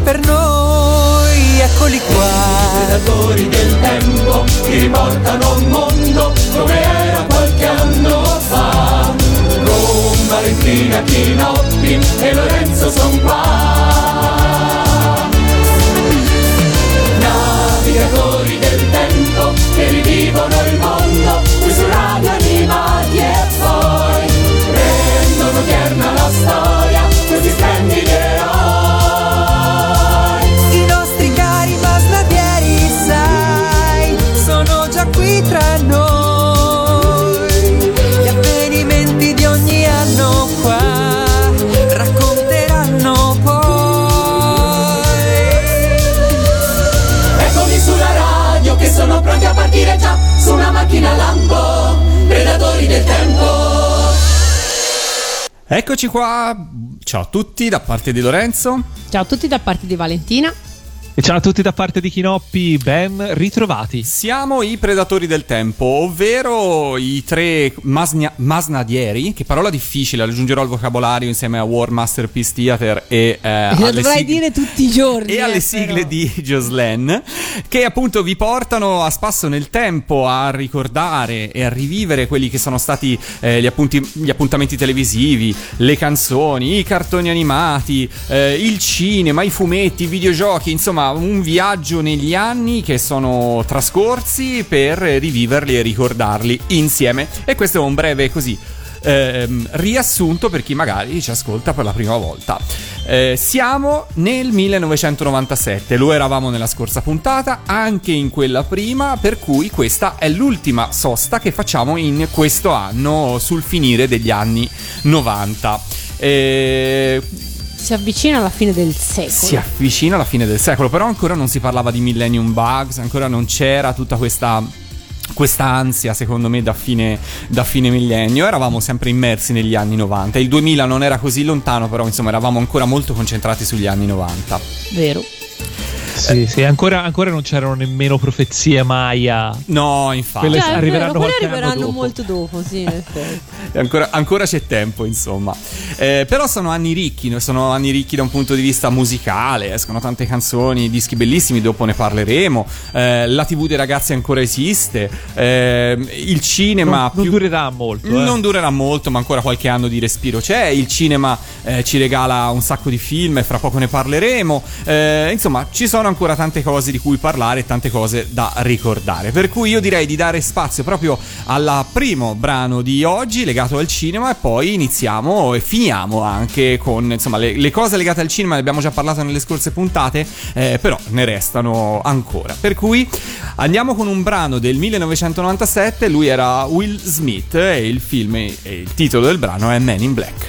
per noi. Eccoli qua. Predatori del tempo che riportano un mondo come era qualche anno fa. Con Valentina Chinotti e Lorenzo son qua. Navigatori del tempo che rivivono il mondo qui su Radio Animati e poi rendono tierna la storia questi splendidi a partire già su una macchina lampo, predatori del tempo. Eccoci qua, ciao a tutti da parte di Lorenzo. Ciao a tutti da parte di Valentina. E ciao a tutti da parte di Kinoppi, ben ritrovati. Siamo i predatori del tempo, ovvero i tre masnia- masnadieri, che parola difficile, aggiungerò al vocabolario insieme a War Masterpiece Theater e, eh, Lo alle dovrai sigle- dire tutti i giorni. e alle eh, sigle però. di Jocelyn che appunto vi portano a spasso nel tempo a ricordare e a rivivere quelli che sono stati eh, gli, appunti- gli appuntamenti televisivi, le canzoni, i cartoni animati, eh, il cinema, i fumetti, i videogiochi, insomma un viaggio negli anni che sono trascorsi per riviverli e ricordarli insieme e questo è un breve così ehm, riassunto per chi magari ci ascolta per la prima volta. Eh, siamo nel 1997, lo eravamo nella scorsa puntata, anche in quella prima, per cui questa è l'ultima sosta che facciamo in questo anno sul finire degli anni 90. Eh, Si avvicina alla fine del secolo. si avvicina alla fine del secolo, però ancora non si parlava di Millennium Bugs, ancora non c'era tutta questa questa ansia secondo me da fine, da fine millennio eravamo sempre immersi negli anni 90 il 2000 non era così lontano però insomma eravamo ancora molto concentrati sugli anni 90 Vero. Sì, sì, ancora, ancora non c'erano nemmeno profezie Maya. no infatti Quelle Cioè, arriveranno vero, arriveranno dopo. molto dopo, sì, in effetti. ancora, ancora c'è tempo, insomma. Eh, però sono anni ricchi, no? sono anni ricchi da un punto di vista musicale, escono tante canzoni, dischi bellissimi, dopo ne parleremo. Eh, la TV dei ragazzi ancora esiste, eh, il cinema Non, non più... durerà molto. eh. Non durerà molto, ma ancora qualche anno di respiro c'è. Il cinema eh, ci regala un sacco di film e fra poco ne parleremo. Eh, insomma, ci sono ancora tante cose di cui parlare e tante cose da ricordare. Per cui io direi di dare spazio proprio al primo brano di oggi legato al cinema e poi iniziamo e finiamo anche con insomma le, le cose legate al cinema. Ne abbiamo già parlato nelle scorse puntate, eh, però ne restano ancora. Per cui andiamo con un brano del 1997. Lui era Will Smith e il film e il titolo del brano è Man in Black.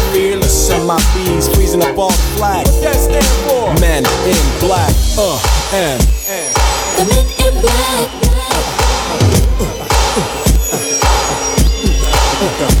fearless. Send my bees freezing up all the flag. What that stand for? Men in black. Uh, and, and. The men in black.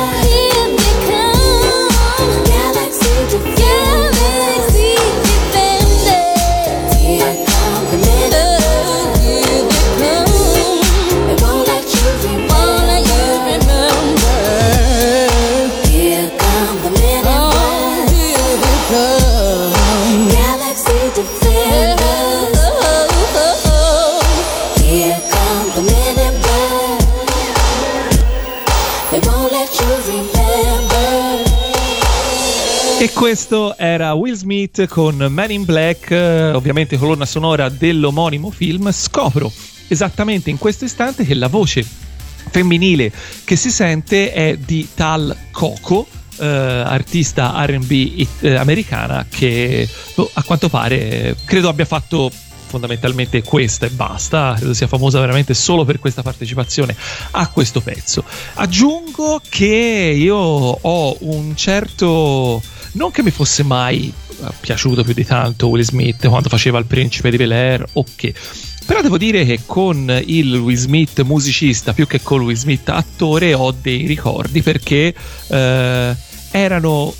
Questo era Will Smith con Man in Black, eh, ovviamente colonna sonora dell'omonimo film. Scopro esattamente in questo istante che la voce femminile che si sente è di Tal Coco. eh, artista RB eh, americana che boh, a quanto pare eh, credo abbia fatto fondamentalmente questa e basta, credo sia famosa veramente solo per questa partecipazione a questo pezzo. Aggiungo che io ho un certo non che mi fosse mai eh, piaciuto più di tanto Will Smith quando faceva il principe di Bel Air o che però devo dire che con il Will Smith musicista più che con Will Smith attore ho dei ricordi perché eh, erano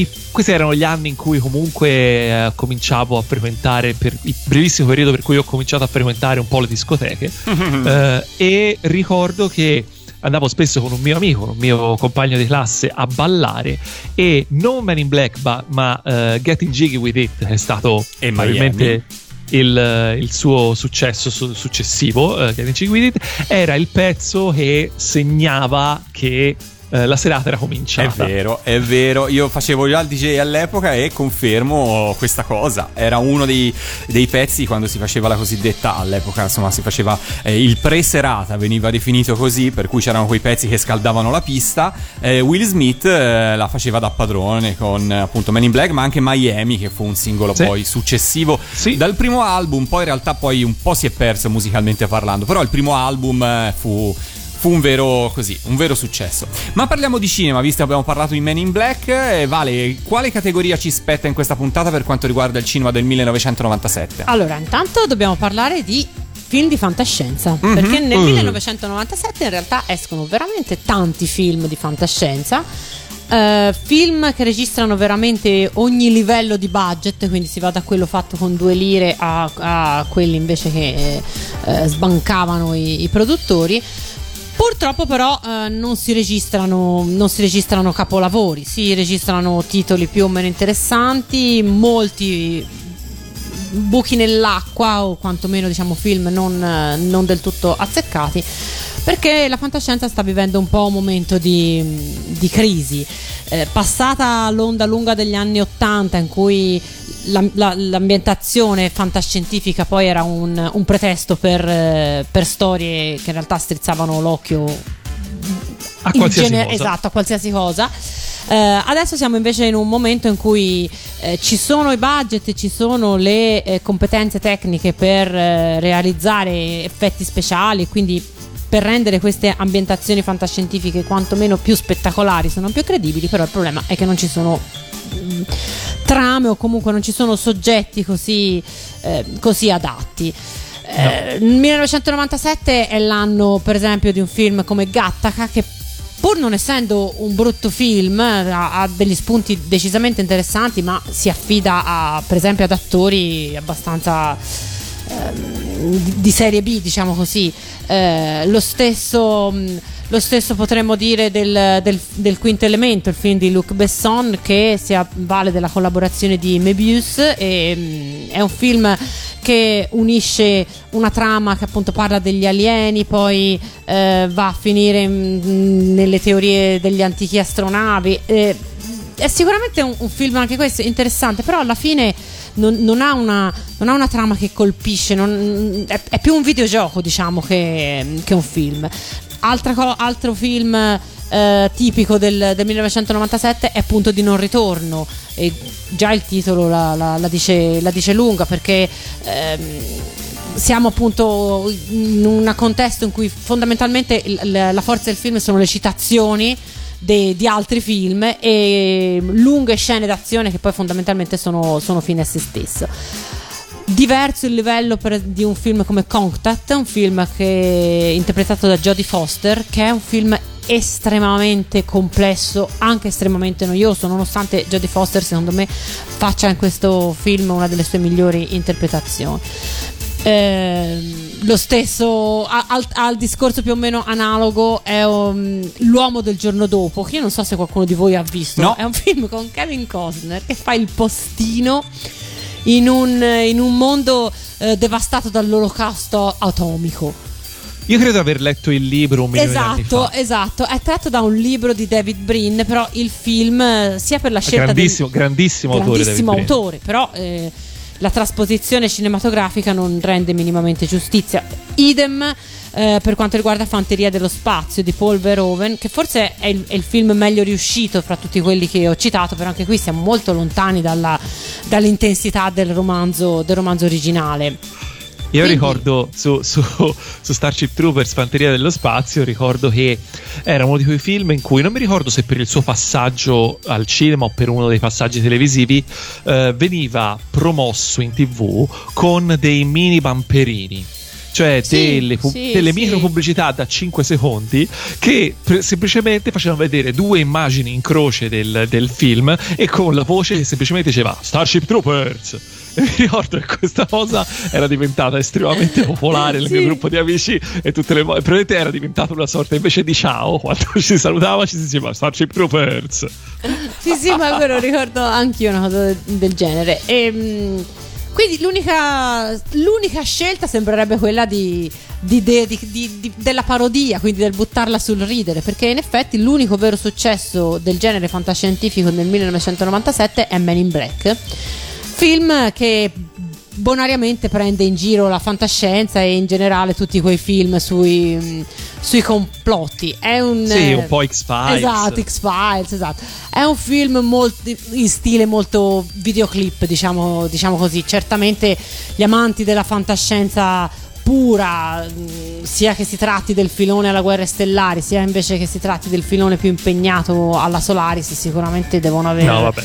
i- questi erano gli anni in cui comunque eh, cominciavo a frequentare per il brevissimo periodo per cui ho cominciato a frequentare un po' le discoteche. Eh, e ricordo che andavo spesso con un mio amico, un mio compagno di classe a ballare e non Man in Black ma, ma eh, Getting Jiggy With It è stato E probabilmente il, il suo successo su- successivo eh, Getting Jiggy With It. Era il pezzo che segnava che eh, la serata era È cominciata vero, è vero. Io facevo già il DJ all'epoca e confermo questa cosa. Era uno dei, dei pezzi quando si faceva la cosiddetta all'epoca, insomma, si faceva eh, il pre-serata, veniva definito così, per cui c'erano quei pezzi che scaldavano la pista. Eh, Will Smith eh, la faceva da padrone con appunto Man in Black, ma anche Miami, che fu un singolo Sì. poi successivo Sì. dal primo album. Poi in realtà poi un po' si è perso musicalmente parlando, però il primo album eh, fu fu un vero così, un vero successo. Ma parliamo di cinema, visto che abbiamo parlato di Men in Black, eh, Vale, quale categoria ci spetta in questa puntata per quanto riguarda il cinema del 1997? Allora, intanto dobbiamo parlare di film di fantascienza. Mhm. Perché nel Mm. 1997 in realtà escono veramente tanti film di fantascienza. eh, film che registrano veramente ogni livello di budget, quindi si va da quello fatto con due lire a, a quelli invece che eh, sbancavano i, i produttori. Purtroppo però eh, non, si registrano, non si registrano capolavori, si registrano titoli più o meno interessanti, molti buchi nell'acqua o quantomeno diciamo film non, non del tutto azzeccati perché la fantascienza sta vivendo un po' un momento di, di crisi. Eh, passata l'onda lunga degli anni 80 in cui la- la- l'ambientazione fantascientifica poi era un, un pretesto per, eh, per storie che in realtà strizzavano l'occhio A qualsiasi gene- cosa. Esatto, a qualsiasi cosa. Eh, adesso siamo invece in un momento in cui eh, ci sono i budget, ci sono le eh, competenze tecniche per eh, realizzare effetti speciali, quindi per rendere queste ambientazioni fantascientifiche quantomeno più spettacolari, se non più credibili, però il problema è che non ci sono mh, trame o comunque non ci sono soggetti così, eh, così adatti. Eh, 1997 è l'anno, per esempio, di un film come Gattaca che pur non essendo un brutto film ha, ha degli spunti decisamente interessanti, ma si affida a, per esempio ad attori abbastanza di- di serie B, diciamo così. Eh, lo stesso. mh, lo stesso potremmo dire del, del- del quinto elemento, il film di Luc Besson, che si avvale della collaborazione di Mebius. E, mh, è un film che unisce una trama che appunto parla degli alieni, poi eh, va a finire mh, nelle teorie degli antichi astronavi. Eh, è sicuramente un, un film anche questo interessante, però alla fine non, non ha, una, non ha una trama che colpisce, non- è, è più un videogioco diciamo che, che un film. Altra altro film eh, tipico del, del 1997 è Punto di non ritorno e già il titolo la, la- la dice, la dice lunga perché ehm, siamo appunto in un contesto in cui fondamentalmente la forza del film sono le citazioni de- di altri film e lunghe scene d'azione che poi fondamentalmente sono, sono fine a se stesso. Diverso il livello per- di un film come Contact, un film che interpretato da Jodie Foster, che è un film estremamente complesso, anche estremamente noioso, nonostante Jodie Foster secondo me faccia in questo film una delle sue migliori interpretazioni. Ehm, lo stesso al, al discorso più o meno analogo è um, L'uomo del giorno dopo, che io non so se qualcuno di voi ha visto. No. È un film con Kevin Costner che fa il postino in un, in un mondo eh, devastato dall'olocausto atomico. Io credo di aver letto il libro un milione Esatto, esatto. È tratto da un libro di David Brin, però il film, eh, sia per la scelta Grandissimo, del, grandissimo autore. grandissimo autore, però eh, la trasposizione cinematografica non rende minimamente giustizia. Idem eh, per quanto riguarda Fanteria dello Spazio di Paul Verhoeven, che forse è il, è il film meglio riuscito fra tutti quelli che ho citato, però anche qui siamo molto lontani dalla- dall'intensità del romanzo, del romanzo originale. Io Quindi- ricordo su, su, su Starship Troopers Fanteria dello Spazio, ricordo che era uno di quei film in cui non mi ricordo se per il suo passaggio al cinema o per uno dei passaggi televisivi eh, veniva promosso in tv con dei mini bamperini. Cioè Sì, delle, pu- sì, delle sì. micro pubblicità da 5 secondi che pre- semplicemente facevano vedere due immagini in croce del, del film e con la voce che semplicemente diceva Starship Troopers. E mi ricordo che questa cosa era diventata estremamente popolare nel Sì. mio gruppo di amici e tutte le volte probabilmente era diventata una sorta invece di ciao quando ci salutava ci si diceva Starship Troopers. Sì, sì, ma quello ricordo anch'io una cosa del, genere. Ehm, quindi l'unica, l'unica scelta sembrerebbe quella di, di- de- di- di- di- della parodia, quindi del buttarla sul ridere, perché in effetti l'unico vero successo del genere fantascientifico nel 1997 è Men in Black, film che bonariamente prende in giro la fantascienza e in generale tutti quei film sui, mh, sui complotti. È un, Sì, un po' X-Files. Esatto, X-Files, esatto. È un film molto, in stile molto videoclip, diciamo, diciamo così. Certamente gli amanti della fantascienza pura, mh, sia che si tratti del filone alla guerre stellari, sia invece che si tratti del filone più impegnato alla Solaris, sicuramente devono avere No, vabbè.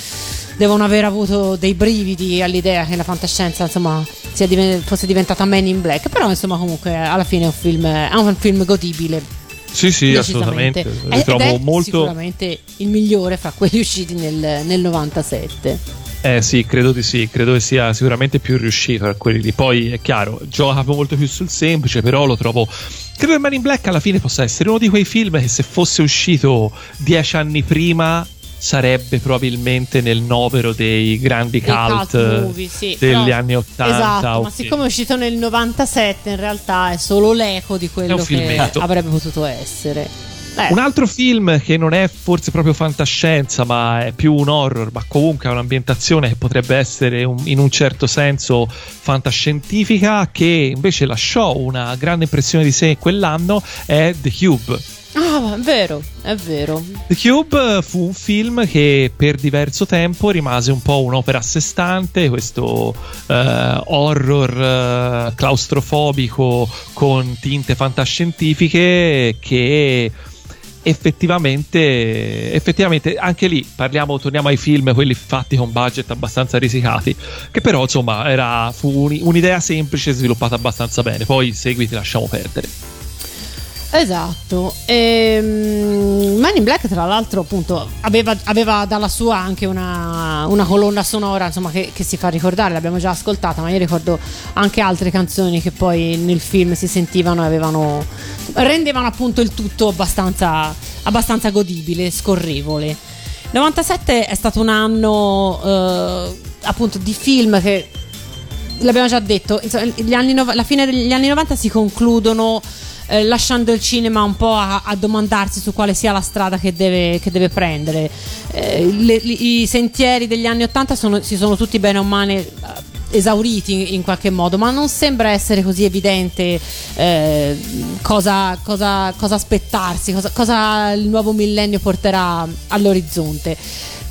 Devono aver avuto dei brividi all'idea che la fantascienza insomma sia diven- fosse diventata Man in Black però insomma comunque alla fine è un film, è un film godibile Sì, sì, assolutamente. Lo trovo è molto sicuramente il migliore fra quelli usciti nel, nel 97 Eh sì, credo di sì, credo che sia sicuramente più riuscito tra quelli lì. Poi è chiaro, gioca molto più sul semplice, però lo trovo. Credo che Man in Black alla fine possa essere uno di quei film che se fosse uscito dieci anni prima sarebbe probabilmente nel novero dei grandi Dei cult, cult movie, sì, degli però- anni 80. esatto ma ok. siccome è uscito nel 97 in realtà è solo l'eco di quello che filmetto. avrebbe potuto essere Eh. Un altro film che non è forse proprio fantascienza, ma è più un horror, ma comunque ha un'ambientazione che potrebbe essere un- in un certo senso fantascientifica, che invece lasciò una grande impressione di sé quell'anno, è The Cube. Ah, è vero, è vero. The Cube fu un film che per diverso tempo rimase un po' un'opera a sé stante, questo eh, horror eh, claustrofobico con tinte fantascientifiche che effettivamente, effettivamente anche lì parliamo, torniamo ai film, quelli fatti con budget abbastanza risicati, che però insomma era, fu un- un'idea semplice sviluppata abbastanza bene, poi seguiti lasciamo perdere. Esatto. Ehm, Man in Black, tra l'altro, appunto, aveva, aveva dalla sua anche una, una colonna sonora insomma, che, che si fa ricordare, l'abbiamo già ascoltata, ma io ricordo anche altre canzoni che poi nel film si sentivano e avevano, rendevano appunto il tutto abbastanza, abbastanza godibile, scorrevole. 97 è stato un anno eh, appunto di film che l'abbiamo già detto, insomma, anni la fine degli anni 90 si concludono eh, lasciando il cinema un po' a, a domandarsi su quale sia la strada che deve, che deve prendere. Eh, le- I sentieri degli anni 80 sono- si sono tutti bene o male eh, esauriti in, in qualche modo, ma non sembra essere così evidente eh, cosa, cosa- cosa aspettarsi, cosa, cosa il nuovo millennio porterà all'orizzonte.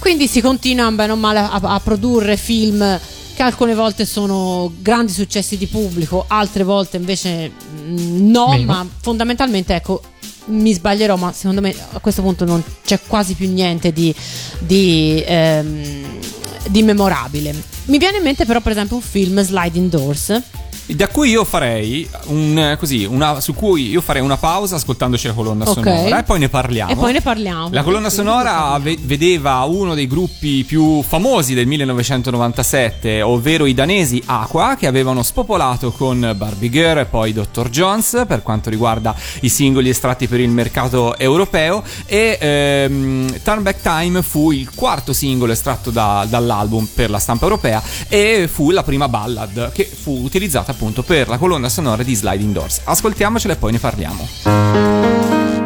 Quindi si continua bene o male a, a produrre film che alcune volte sono grandi successi di pubblico, altre volte invece mm, no, Meno. ma fondamentalmente ecco mi sbaglierò, ma secondo me a questo punto non c'è quasi più niente di, di, ehm, di memorabile. Mi viene in mente però per esempio un film Sliding Doors. Da cui io farei un, così, una, su cui io farei una pausa ascoltandoci la colonna Ok. sonora e poi ne parliamo. E poi ne parliamo. La colonna sonora ve- vedeva uno dei gruppi più famosi del 1997, ovvero i danesi Aqua, che avevano spopolato con Barbie Girl e poi Dr. Jones per quanto riguarda i singoli estratti per il mercato europeo. E ehm, Turn Back Time fu il quarto singolo estratto da- dall'album per la stampa europea e fu la prima ballad che fu utilizzata appunto per la colonna sonora di Sliding Doors. Ascoltiamocela e poi ne parliamo.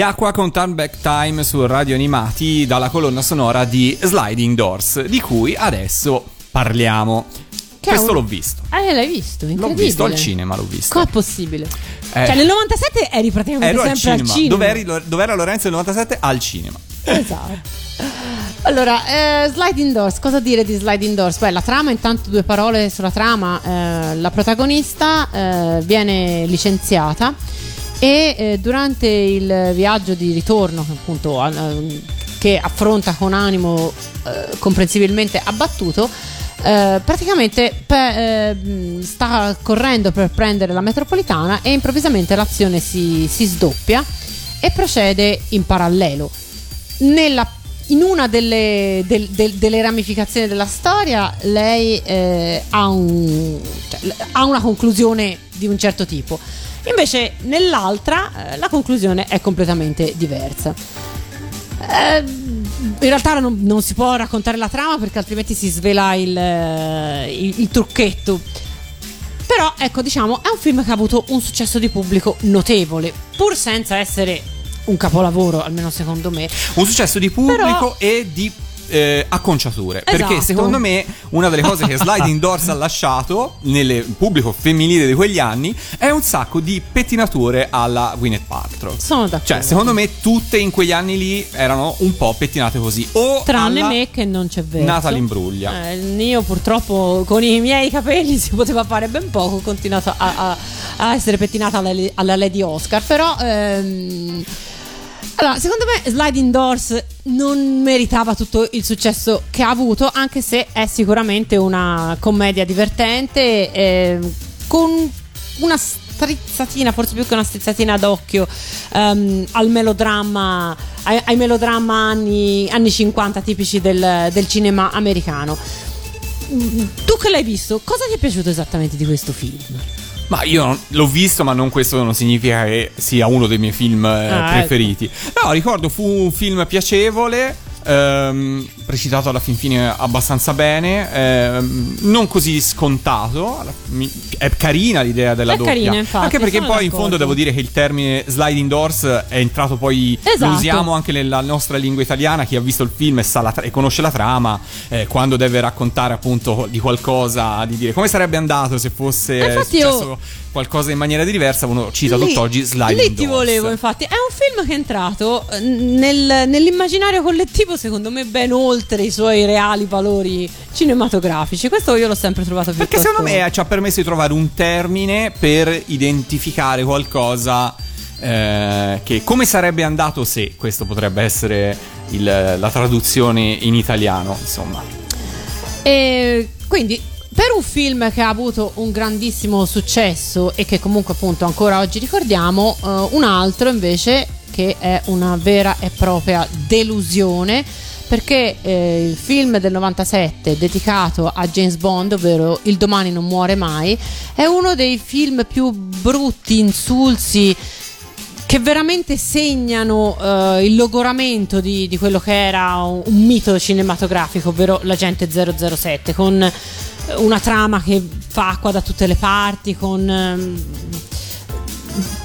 Gli Aqua con Turn Back Time su Radio Animati dalla colonna sonora di Sliding Doors, di cui adesso parliamo. Che Questo un- l'ho visto. Eh, l'hai visto? L'ho visto al cinema, l'ho visto. Com'è possibile? Eh. Cioè, nel 97 eri praticamente Ero al sempre cinema. al cinema. Dov'eri- dov'era Lorenzo nel 97? Al cinema. Esatto. Allora, eh, Slide Indoors, cosa dire di Slide Indoors? Beh, la trama, intanto due parole sulla trama. Eh, la protagonista eh, viene licenziata e eh, durante il viaggio di ritorno, appunto eh, che affronta con animo eh, comprensibilmente abbattuto, eh, praticamente pe- eh, sta correndo per prendere la metropolitana e improvvisamente l'azione si, si sdoppia e procede in parallelo. Nella- in una delle, del- del- delle ramificazioni della storia lei eh, ha, un- cioè, ha una conclusione di un certo tipo, invece nell'altra eh, la conclusione è completamente diversa. Eh, in realtà non, non si può raccontare la trama perché altrimenti si svela il, eh, il- il trucchetto. Però ecco, diciamo, è un film che ha avuto un successo di pubblico notevole, pur senza essere un capolavoro, almeno secondo me. Un successo di pubblico Però- e di eh, acconciature. Perché Esatto. secondo me una delle cose che Sliding Doors ha lasciato nel pubblico femminile di quegli anni è un sacco di pettinature alla Gwyneth Paltrow. Sono d'accordo. Cioè, secondo me tutte in quegli anni lì erano un po' pettinate così. O Tranne me che non c'è verso. Nata l'imbruglia. Eh, io purtroppo con i miei capelli si poteva fare ben poco, ho continuato a, a- a essere pettinata alla, alla Lady Oscar, però... ehm, allora, secondo me Sliding Doors non meritava tutto il successo che ha avuto, anche se è sicuramente una commedia divertente, ehm, con una strizzatina, forse più che una strizzatina d'occhio, ehm, al melodramma, ai, ai melodramma anni, anni 50 tipici del, del cinema americano. Mm, Tu che l'hai visto, cosa ti è piaciuto esattamente di questo film? Ma io l'ho visto, ma non questo non significa che sia uno dei miei film eh, Ah, preferiti. No, ricordo fu un film piacevole. Ehm, recitato alla fin fine abbastanza bene, ehm, non così scontato. mi- è carina l'idea della È doppia. carina, infatti, Anche perché poi in d'accordo. fondo devo dire che il termine sliding doors è entrato poi. Esatto. Lo usiamo anche nella nostra lingua italiana. Chi ha visto il film e, sa la e conosce la trama, eh, quando deve raccontare appunto di qualcosa, di dire come sarebbe andato se fosse Eh, infatti io- successo qualcosa in maniera diversa, uno cita Lì- tutt'oggi sliding Lì ti doors. volevo, infatti. È un film che è entrato eh, nel- nell'immaginario collettivo, secondo me, ben oltre i suoi reali valori cinematografici. Questo io l'ho sempre trovato più Perché secondo me eh, ci ha permesso di trovare un termine per identificare qualcosa eh, che come sarebbe andato se questo potrebbe essere il- la traduzione in italiano, insomma. E quindi per un film che ha avuto un grandissimo successo e che comunque appunto ancora oggi ricordiamo, eh, un altro invece che è una vera e propria delusione perché eh, il film del 97 dedicato a James Bond, ovvero Il domani non muore mai, è uno dei film più brutti, insulsi che veramente segnano eh, il logoramento di, di quello che era un, un mito cinematografico, ovvero l'agente 007, con eh, una trama che fa acqua da tutte le parti, con ehm,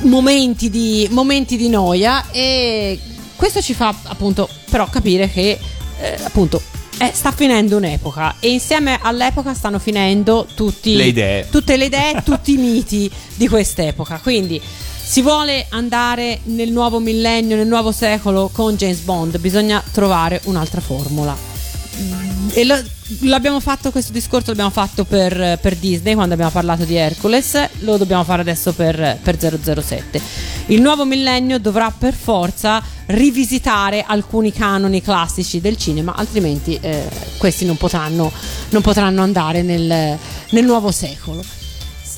momenti, di, momenti di noia e questo ci fa appunto però capire che eh, appunto eh, sta finendo un'epoca e insieme all'epoca stanno finendo tutti, Le idee. tutte le idee, tutti i miti di quest'epoca. Quindi si vuole andare nel nuovo millennio, nel nuovo secolo con James Bond, bisogna trovare un'altra formula. E lo- l'abbiamo fatto questo discorso, l'abbiamo fatto per, per Disney quando abbiamo parlato di Hercules, lo dobbiamo fare adesso per, per 007. Il nuovo millennio dovrà per forza rivisitare alcuni canoni classici del cinema, altrimenti eh, questi non potranno, non potranno andare nel, nel nuovo secolo.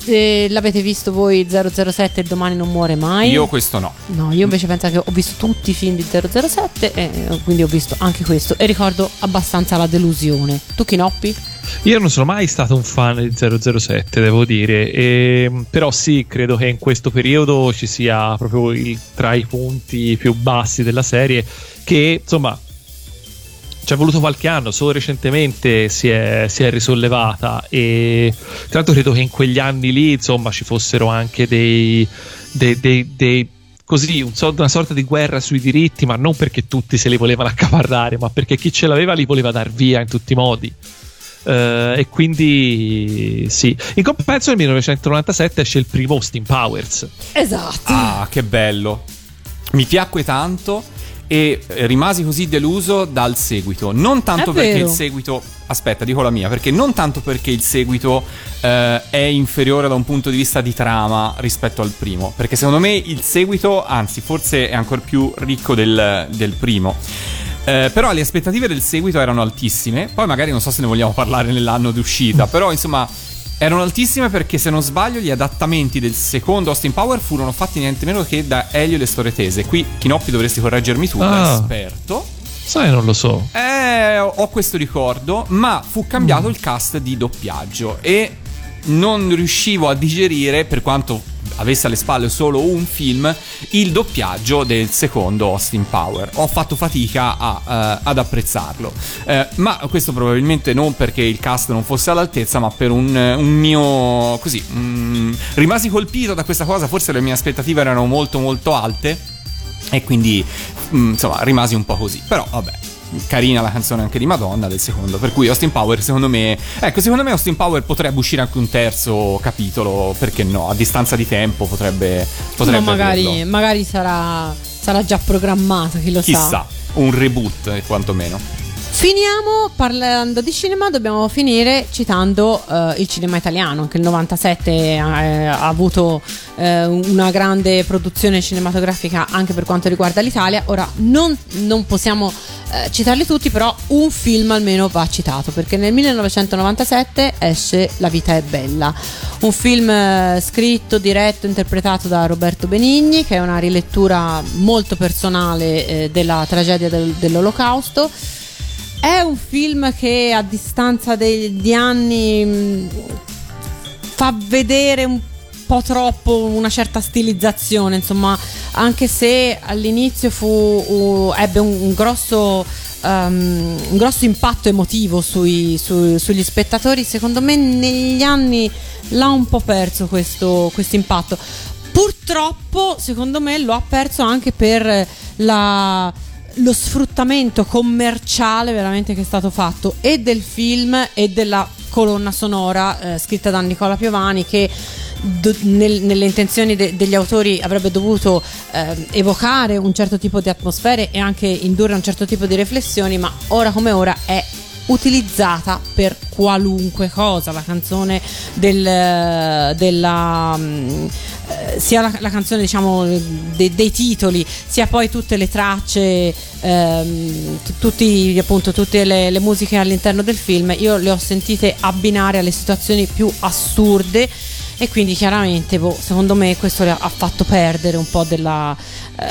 Se l'avete visto voi 007 e domani non muore mai? Io questo no. No, io invece penso che ho visto tutti i film di 007 e quindi ho visto anche questo e ricordo abbastanza la delusione. Tu Chinoppi? Io non sono mai stato un fan di 007, devo dire, e, però sì, credo che in questo periodo ci sia proprio il- tra i punti più bassi della serie che, insomma, ci è voluto qualche anno, solo recentemente si è, si è risollevata e tra l'altro credo che in quegli anni lì, insomma, ci fossero anche dei... dei, dei- dei- Così, un una sorta di guerra sui diritti, ma non perché tutti se li volevano accaparrare, ma perché chi ce l'aveva li voleva dar via in tutti i modi. Eh, e quindi sì. In compenso nel 1997 esce il primo Austin Powers. Esatto. Ah, che bello. Mi piacque tanto e rimasi così deluso dal seguito. Non tanto perché il seguito. Aspetta, dico la mia, perché non tanto perché il seguito eh, è inferiore da un punto di vista di trama rispetto al primo, perché secondo me il seguito, anzi, forse è ancora più ricco del, del primo. Eh, però le aspettative del seguito erano altissime. Poi magari non so se ne vogliamo parlare nell'anno di uscita. Però insomma erano altissime perché se non sbaglio gli adattamenti del secondo Austin Power furono fatti niente meno che da Elio e le storie tese. Qui Chinoppi dovresti correggermi tu, Ah. esperto. Sai, non lo so. Eh, ho questo ricordo, ma fu cambiato il cast di doppiaggio e non riuscivo a digerire, per quanto avesse alle spalle solo un film, il doppiaggio del secondo Austin Power. Ho fatto fatica a, eh, ad apprezzarlo. Eh, ma questo probabilmente non perché il cast non fosse all'altezza, ma per un, un mio... così... mm, rimasi colpito da questa cosa, forse le mie aspettative erano molto molto alte. E quindi, mm, insomma, rimasi un po' così. Però, vabbè, carina la canzone anche di Madonna del secondo. Per cui Austin Power, secondo me. Ecco, secondo me Austin Power potrebbe uscire anche un terzo capitolo. Perché no? A distanza di tempo potrebbe. potrebbe Ma magari, magari sarà, sarà già programmato, chi lo sa. Chissà, un reboot, eh, quantomeno. Finiamo parlando di cinema, dobbiamo finire citando eh, il cinema italiano, che il 97 eh, ha avuto eh, una grande produzione cinematografica anche per quanto riguarda l'Italia. Ora non, non possiamo eh, citarli tutti, però un film almeno va citato, perché nel 1997 esce La vita è bella, un film eh, scritto, diretto, interpretato da Roberto Benigni, che è una rilettura molto personale eh, della tragedia del- dell'Olocausto. È un film che a distanza di anni mh, fa vedere un po' troppo una certa stilizzazione, insomma, anche se all'inizio fu, u- ebbe un, un grosso, um, un grosso impatto emotivo sui- su- sugli spettatori, secondo me negli anni l'ha un po' perso questo impatto. Purtroppo, secondo me, lo ha perso anche per la- lo sfruttamento commerciale veramente che è stato fatto e del film e della colonna sonora eh, scritta da Nicola Piovani che do- nel- nelle intenzioni de- degli autori avrebbe dovuto eh, evocare un certo tipo di atmosfere e anche indurre un certo tipo di riflessioni ma ora come ora è utilizzata per qualunque cosa. La canzone del, della mm, eh, sia la, la canzone diciamo de- dei titoli sia poi tutte le tracce ehm, tutti appunto tutte le, le musiche all'interno del film io le ho sentite abbinare alle situazioni più assurde e quindi chiaramente boh, secondo me questo le ha, fatto perdere un po' della,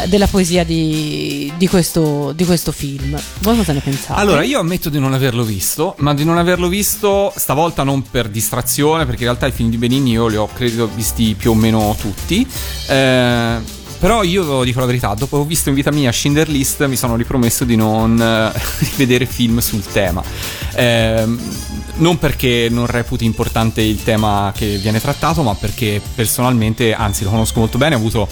della poesia di, di questo, di questo film voi cosa ne pensate? Allora, io ammetto di non averlo visto, ma di non averlo visto stavolta non per distrazione, perché in realtà i film di Benigni io li ho credo visti più o meno tutti. Eh, però io dico la verità, dopo aver visto in vita mia Schindler List mi sono ripromesso di non eh, rivedere film sul tema. Ehm, non perché non reputi importante il tema che viene trattato, ma perché personalmente, anzi lo conosco molto bene, ho avuto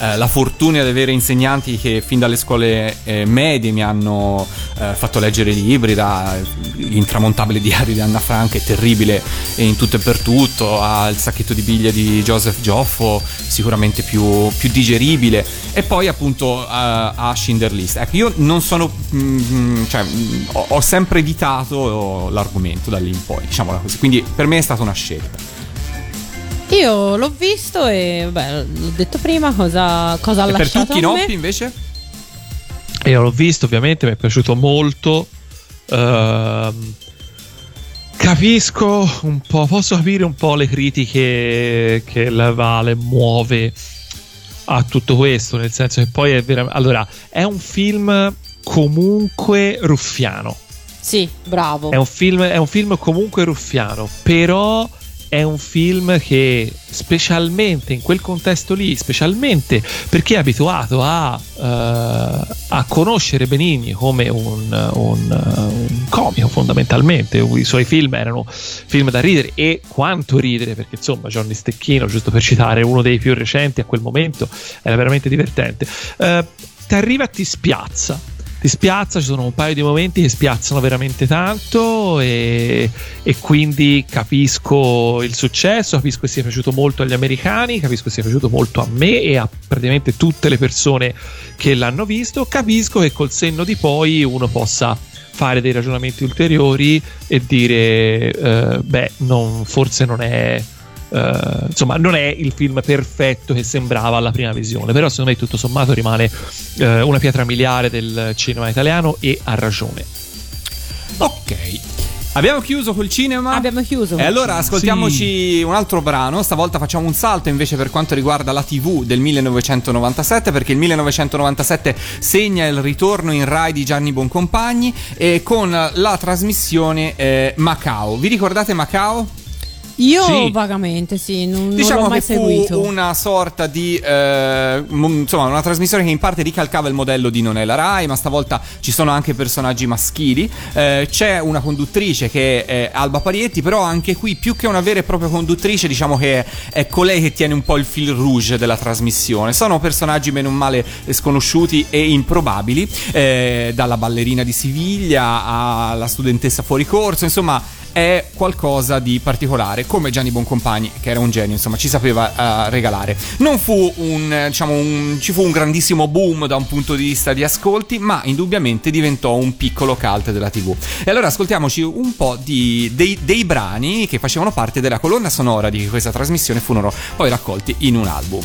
eh, la fortuna di avere insegnanti che fin dalle scuole eh, medie mi hanno eh, fatto leggere libri, da L'intramontabile diario di Anna Frank, è terribile in tutto e per tutto, al sacchetto di biglia di Joseph Joffo, sicuramente più, più digeribile, e poi appunto a Schindler List. Ecco, io non sono, mm, cioè, mm, ho, ho sempre evitato l'argomento da lì in poi, diciamola così, quindi per me è stata una scelta. Io l'ho visto e vabbè, l'ho detto prima cosa, cosa ha E per lasciato tutti i noppi invece? Io l'ho visto, ovviamente, mi è piaciuto molto. Ehm, capisco un po', posso capire un po' le critiche che la Vale muove a tutto questo, nel senso che poi è veramente... Allora, è un film comunque ruffiano. Sì, bravo. È un film, è un film comunque ruffiano, però è un film che specialmente in quel contesto lì, specialmente per chi è abituato a, eh, a conoscere Benigni come un, un, un comico fondamentalmente, i suoi film erano film da ridere e quanto ridere, perché insomma Johnny Stecchino, giusto per citare uno dei più recenti a quel momento, era veramente divertente. Eh, ti arriva e ti spiazza ti spiazza, ci sono un paio di momenti che spiazzano veramente tanto e, e quindi capisco il successo, capisco che sia piaciuto molto agli americani, capisco che sia piaciuto molto a me e a praticamente tutte le persone che l'hanno visto, capisco che col senno di poi uno possa fare dei ragionamenti ulteriori e dire eh, beh non, forse non è eh, insomma non è il film perfetto che sembrava alla prima visione però secondo me tutto sommato rimane eh, una pietra miliare del cinema italiano e ha ragione Ok. Abbiamo chiuso col cinema? Abbiamo chiuso. E allora ascoltiamoci un altro brano. Stavolta facciamo un salto invece per quanto riguarda la TV del 1997, perché il 1997 segna il ritorno in Rai di Gianni Boncompagni e con la trasmissione eh, Macao. Vi ricordate Macao? Io Sì. vagamente, sì, non, non Diciamo l'ho mai che fu seguito. una sorta di eh, insomma una trasmissione che in parte ricalcava il modello di Non è la Rai, ma stavolta ci sono anche personaggi maschili. Eh, c'è una conduttrice che è Alba Parietti, però anche qui più che una vera e propria conduttrice, diciamo che è colei che tiene un po' il fil rouge della trasmissione. Sono personaggi meno male sconosciuti e improbabili, eh, dalla ballerina di Siviglia alla studentessa fuori corso, insomma è qualcosa di particolare, come Gianni Boncompagni, che era un genio, insomma, ci sapeva eh, regalare. Non fu un, diciamo, un, ci fu un grandissimo boom da un punto di vista di ascolti, ma indubbiamente diventò un piccolo cult della TV. E allora ascoltiamoci un po' di, dei, dei brani che facevano parte della colonna sonora di questa trasmissione, furono poi raccolti in un album.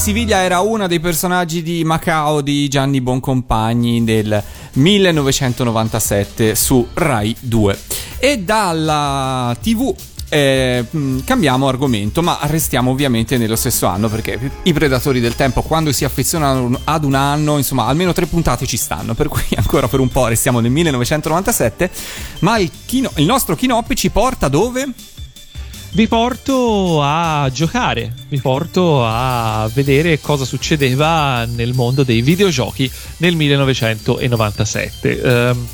Siviglia era una dei personaggi di Macao di Gianni Boncompagni del 1997 su Rai 2. E dalla TV eh, mh, cambiamo argomento, ma restiamo ovviamente nello stesso anno perché i predatori del tempo, quando si affezionano ad un anno, insomma, almeno tre puntate ci stanno. Per cui ancora per un po' restiamo nel 1997. Ma il, chino, il nostro Kinoppi ci porta dove? Vi porto a giocare, vi porto a vedere cosa succedeva nel mondo dei videogiochi nel 1997. Ehm,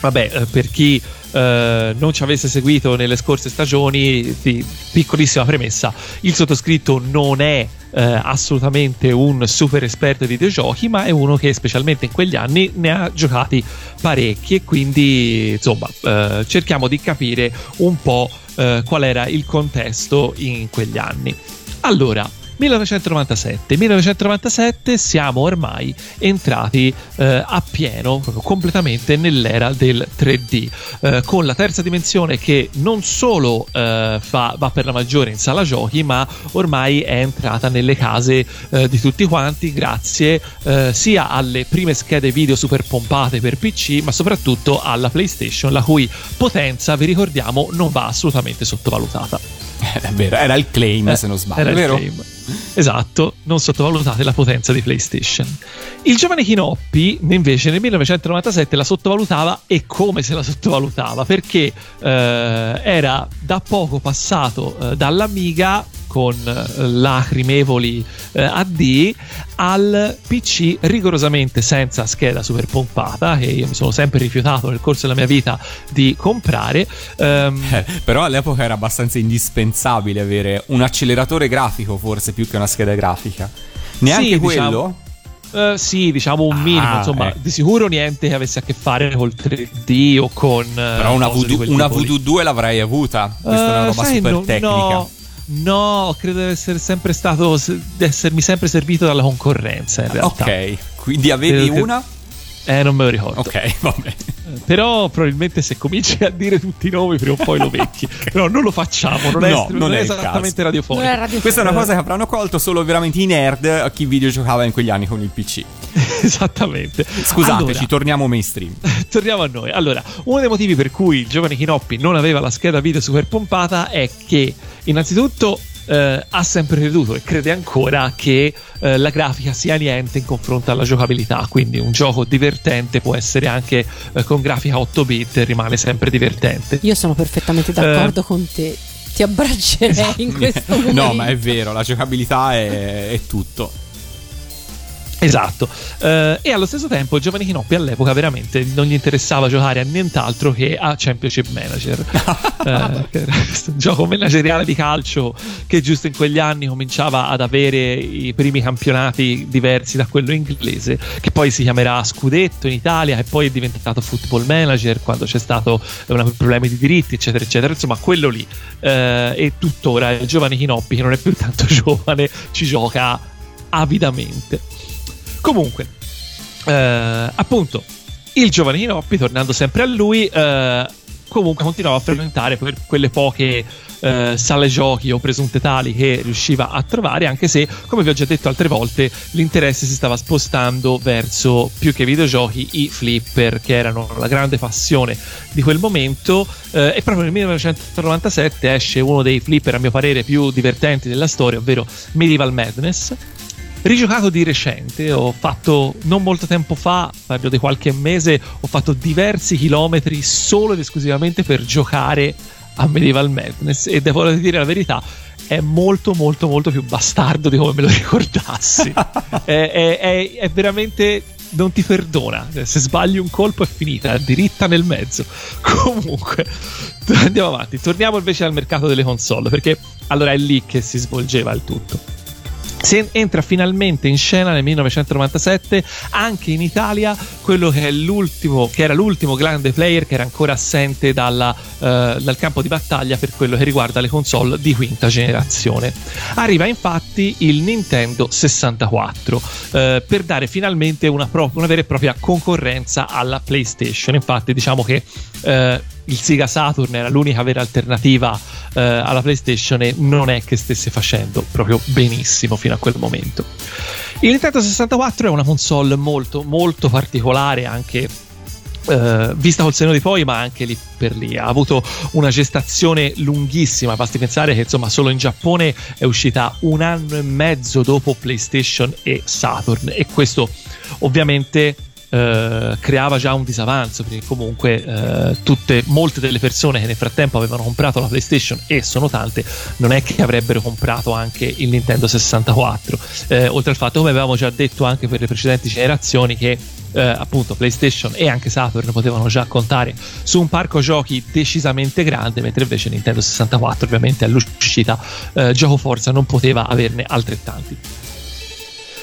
vabbè, eh, per chi eh, non ci avesse seguito nelle scorse stagioni, di, piccolissima premessa, il sottoscritto non è eh, assolutamente un super esperto di videogiochi, ma è uno che specialmente in quegli anni ne ha giocati parecchi e quindi insomma eh, cerchiamo di capire un po' eh, qual era il contesto in quegli anni. Allora, 1997. 1997 siamo ormai entrati eh, a pieno, completamente nell'era del 3D, eh, con la terza dimensione che non solo eh, fa, va per la maggiore in sala giochi, ma ormai è entrata nelle case eh, di tutti quanti grazie eh, sia alle prime schede video super pompate per PC, ma soprattutto alla PlayStation, la cui potenza, vi ricordiamo, non va assolutamente sottovalutata. È vero, era il claim Eh, se non sbaglio, era il vero? claim. Esatto, non sottovalutate la potenza di PlayStation. Il giovane Kinoppi invece nel 1997 la sottovalutava e come se la sottovalutava perché eh, era da poco passato eh, dall'Amiga con eh, lacrimevoli eh, AD al PC rigorosamente senza scheda super pompata che io mi sono sempre rifiutato nel corso della mia vita di comprare Ehm, Eh, però all'epoca era abbastanza indispensabile avere un acceleratore grafico, forse più che una scheda grafica. Neanche Sì, quello? diciamo. Eh, sì, diciamo un Ah, minimo, insomma, ecco. di sicuro niente che avesse a che fare col 3D o con... eh, Però una, VD una tipo lì. VD2 l'avrei avuta. Questa è una Eh, roba super no, tecnica. No, no, credo di essere sempre stato, di essermi sempre servito dalla concorrenza in realtà. Ok, quindi avevi Credo che- una? Eh, non me lo ricordo. Ok, vabbè. Però probabilmente se cominci a dire tutti i nomi prima o poi lo becchi. Però non lo facciamo, non è, No, non non è è esattamente radiofonico. È Questa è una cosa che avranno colto solo veramente i nerd a chi videogiocava in quegli anni con il PC. Esattamente. Scusateci, Allora, torniamo mainstream. Torniamo a noi. Allora, uno dei motivi per cui il giovane Kinoppi non aveva la scheda video super pompata è che, innanzitutto, eh, ha sempre creduto e crede ancora che eh, la grafica sia niente in confronto alla giocabilità. Quindi, un gioco divertente può essere anche eh, con grafica 8 bit e rimane sempre divertente. Io sono perfettamente d'accordo con te. Ti abbraccerei in questo momento. No, ma è vero, la giocabilità è, è tutto. Esatto, Eh, e allo stesso tempo il giovane Kinoppi all'epoca veramente non gli interessava giocare a nient'altro che a Championship Manager, Eh, che era questo gioco manageriale di calcio che giusto in quegli anni cominciava ad avere i primi campionati diversi da quello inglese, che poi si chiamerà Scudetto in Italia e poi è diventato Football Manager quando c'è stato un problemi di diritti, eccetera, eccetera. Insomma, quello lì. Eh, e tuttora il giovane Kinoppi, che non è più tanto giovane, ci gioca avidamente. Comunque, eh, appunto, il giovane Kinoppi, tornando sempre a lui, eh, comunque continuava a frequentare per quelle poche eh, sale giochi o presunte tali che riusciva a trovare, anche se, come vi ho già detto altre volte, l'interesse si stava spostando verso più che videogiochi, i flipper, che erano la grande passione di quel momento. eh, e proprio nel 1997 esce uno dei flipper, a mio parere, più divertenti della storia, ovvero Medieval Madness rigiocato di recente, ho fatto non molto tempo fa, parlo di qualche mese, ho fatto diversi chilometri solo ed esclusivamente per giocare a Medieval Madness e devo dire la verità, è molto molto molto più bastardo di come me lo ricordassi. è, è- è- è veramente non ti perdona. Se sbagli un colpo è finita, diritta nel mezzo. Comunque, andiamo avanti. Torniamo invece al mercato delle console, perché allora è lì che si svolgeva il tutto. Si entra finalmente in scena nel 1997 anche in Italia quello che, che era l'ultimo grande player che era ancora assente dalla, eh, dal campo di battaglia per quello che riguarda le console di quinta generazione. Arriva infatti il Nintendo 64 eh, per dare finalmente una, pro- una vera e propria concorrenza alla PlayStation. Infatti, diciamo che eh, il Sega Saturn era l'unica vera alternativa eh, alla PlayStation e non è che stesse facendo proprio benissimo fino a quel momento. Il Nintendo 64 è una console molto molto particolare anche Uh, vista col seno di poi, ma anche lì per lì. Ha avuto una gestazione lunghissima. Basti pensare che insomma solo in Giappone è uscita un anno e mezzo dopo PlayStation e Saturn. E questo ovviamente Uh, creava già un disavanzo perché comunque uh, tutte, molte delle persone che nel frattempo avevano comprato la PlayStation e sono tante non è che avrebbero comprato anche il Nintendo 64 uh, oltre al fatto come avevamo già detto anche per le precedenti generazioni che eh, appunto PlayStation e anche Saturn potevano già contare su un parco giochi decisamente grande, mentre invece Nintendo 64 ovviamente all'uscita eh, gioco forza non poteva averne altrettanti.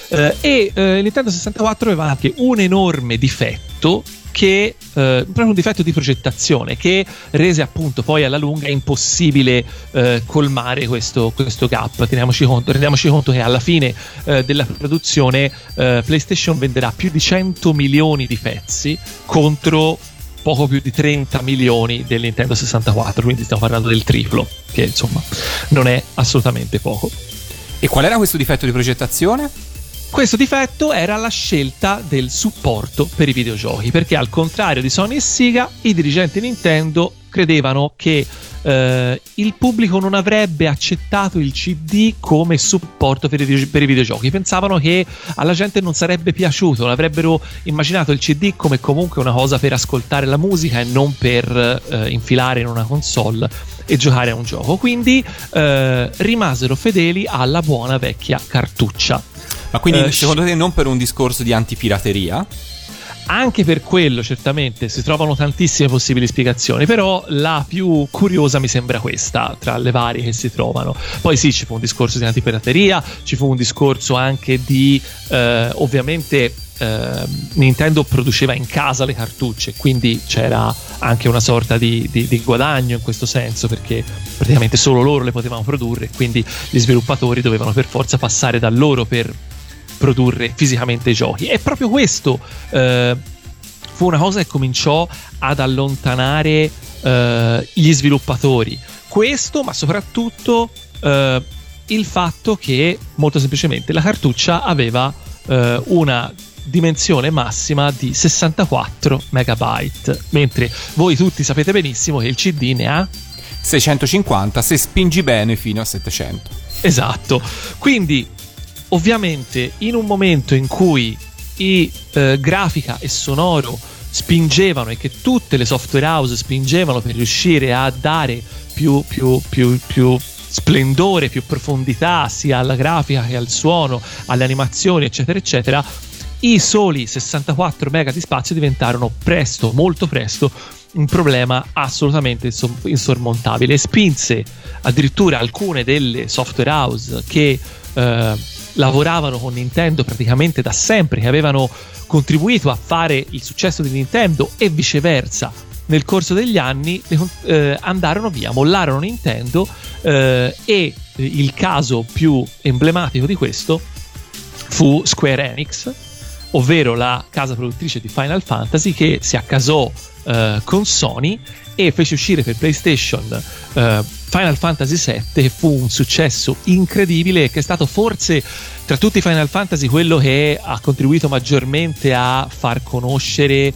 Eh, e eh, Nintendo 64 aveva anche un enorme difetto che eh, proprio un difetto di progettazione che rese appunto poi alla lunga impossibile eh, colmare questo, questo gap. Teniamoci conto, rendiamoci conto che alla fine eh, della produzione eh, PlayStation venderà più di 100 milioni di pezzi contro poco più di 30 milioni del Nintendo 64, quindi stiamo parlando del triplo, che insomma non è assolutamente poco. E qual era questo difetto di progettazione? Questo difetto era la scelta del supporto per i videogiochi, perché al contrario di Sony e Sega, i dirigenti Nintendo credevano che eh, il pubblico non avrebbe accettato il CD come supporto per i, per i, videogiochi. Pensavano che alla gente non sarebbe piaciuto, non avrebbero immaginato il CD come comunque una cosa per ascoltare la musica e non per eh, infilare in una console e giocare a un gioco. Quindi eh, rimasero fedeli alla buona vecchia cartuccia. Ma quindi eh, secondo te non per un discorso di antipirateria? Anche per quello, certamente, si trovano tantissime possibili spiegazioni, però la più curiosa mi sembra questa, tra le varie che si trovano. Poi sì, ci fu un discorso di antipirateria, ci fu un discorso anche di, eh, ovviamente, eh, Nintendo produceva in casa le cartucce, quindi c'era anche una sorta di, di, di, guadagno in questo senso, perché praticamente solo loro le potevano produrre, quindi gli sviluppatori dovevano per forza passare da loro per produrre fisicamente i giochi. E proprio questo eh, fu una cosa che cominciò ad allontanare eh, gli sviluppatori. Questo, ma soprattutto eh, il fatto che molto semplicemente la cartuccia aveva eh, una dimensione massima di 64 megabyte, mentre voi tutti sapete benissimo che il CD ne ha 650 se spingi bene fino a 700. Esatto. Quindi ovviamente in un momento in cui i eh, grafica e sonoro spingevano e che tutte le software house spingevano per riuscire a dare più, più, più, più splendore, più profondità sia alla grafica che al suono, alle animazioni, eccetera, eccetera, i soli 64 mega di spazio diventarono presto, molto presto, un problema assolutamente insormontabile. Spinse addirittura alcune delle software house che eh, lavoravano con Nintendo praticamente da sempre, che avevano contribuito a fare il successo di Nintendo e viceversa. Nel corso degli anni eh, andarono via, mollarono Nintendo eh, e il caso più emblematico di questo fu Square Enix, ovvero la casa produttrice di Final Fantasy che si accasò eh, con Sony e fece uscire per PlayStation uh, Final Fantasy VII fu un successo incredibile che è stato forse tra tutti i Final Fantasy quello che ha contribuito maggiormente a far conoscere uh,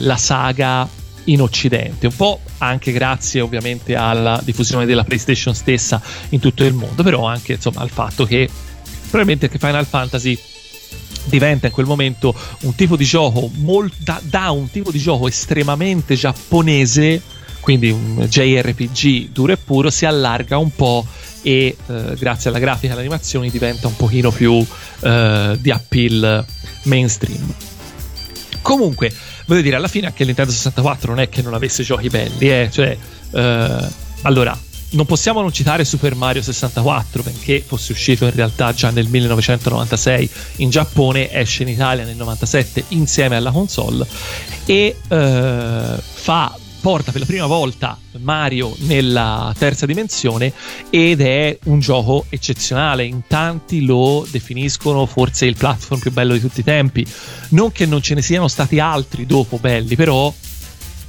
la saga in Occidente, un po' anche grazie ovviamente alla diffusione della PlayStation stessa in tutto il mondo, però anche insomma al fatto che probabilmente che Final Fantasy diventa in quel momento un tipo di gioco molt, da, da un tipo di gioco estremamente giapponese quindi un JRPG duro e puro si allarga un po' e eh, grazie alla grafica e alle animazioni diventa un pochino più eh, di appeal mainstream comunque voglio dire alla fine anche Nintendo 64 non è che non avesse giochi belli eh? cioè eh, allora non possiamo non citare Super Mario 64, benché fosse uscito in realtà già nel 1996 in Giappone, esce in Italia nel 97 insieme alla console e eh, fa porta per la prima volta Mario nella terza dimensione ed è un gioco eccezionale. In tanti lo definiscono forse il platform più bello di tutti i tempi. Non che non ce ne siano stati altri dopo belli, però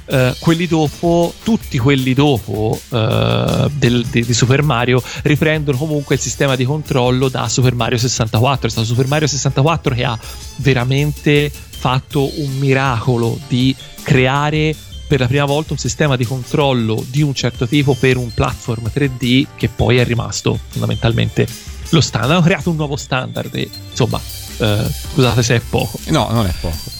eh, quelli dopo, tutti quelli dopo eh, del- di, di Super Mario riprendono comunque il sistema di controllo da Super Mario 64. È stato Super Mario 64 che ha veramente fatto un miracolo di creare per la prima volta un sistema di controllo di un certo tipo per un platform 3D che poi è rimasto fondamentalmente lo standard. Hanno creato un nuovo standard e insomma, eh, scusate se è poco. No, non è poco.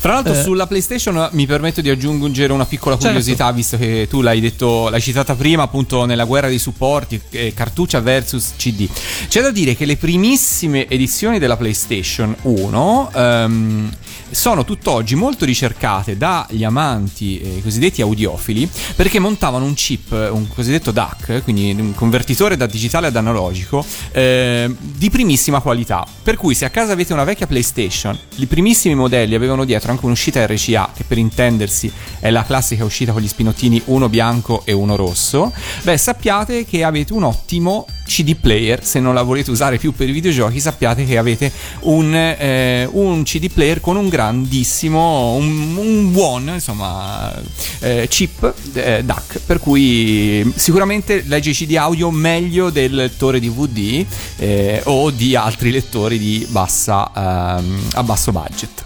Tra l'altro, Eh. sulla PlayStation mi permetto di aggiungere una piccola Certo. curiosità, visto che tu l'hai detto, l'hai citata prima, appunto, nella guerra dei supporti, eh, cartuccia versus CD. C'è da dire che le primissime edizioni della PlayStation 1 ehm, sono tutt'oggi molto ricercate dagli amanti eh, cosiddetti audiofili perché montavano un chip, un cosiddetto DAC, quindi un convertitore da digitale ad analogico, eh, di primissima qualità. Per cui se a casa avete una vecchia PlayStation, i primissimi modelli avevano dietro anche un'uscita RCA, che per intendersi è la classica uscita con gli spinottini uno bianco e uno rosso, beh sappiate che avete un ottimo CD player, se non la volete usare più per i videogiochi sappiate che avete un, eh, un CD player con un grandissimo, un, un buon insomma eh, chip eh, DAC, per cui sicuramente legge CD audio meglio del lettore DVD eh, o di altri lettori di bassa, ehm, a basso budget.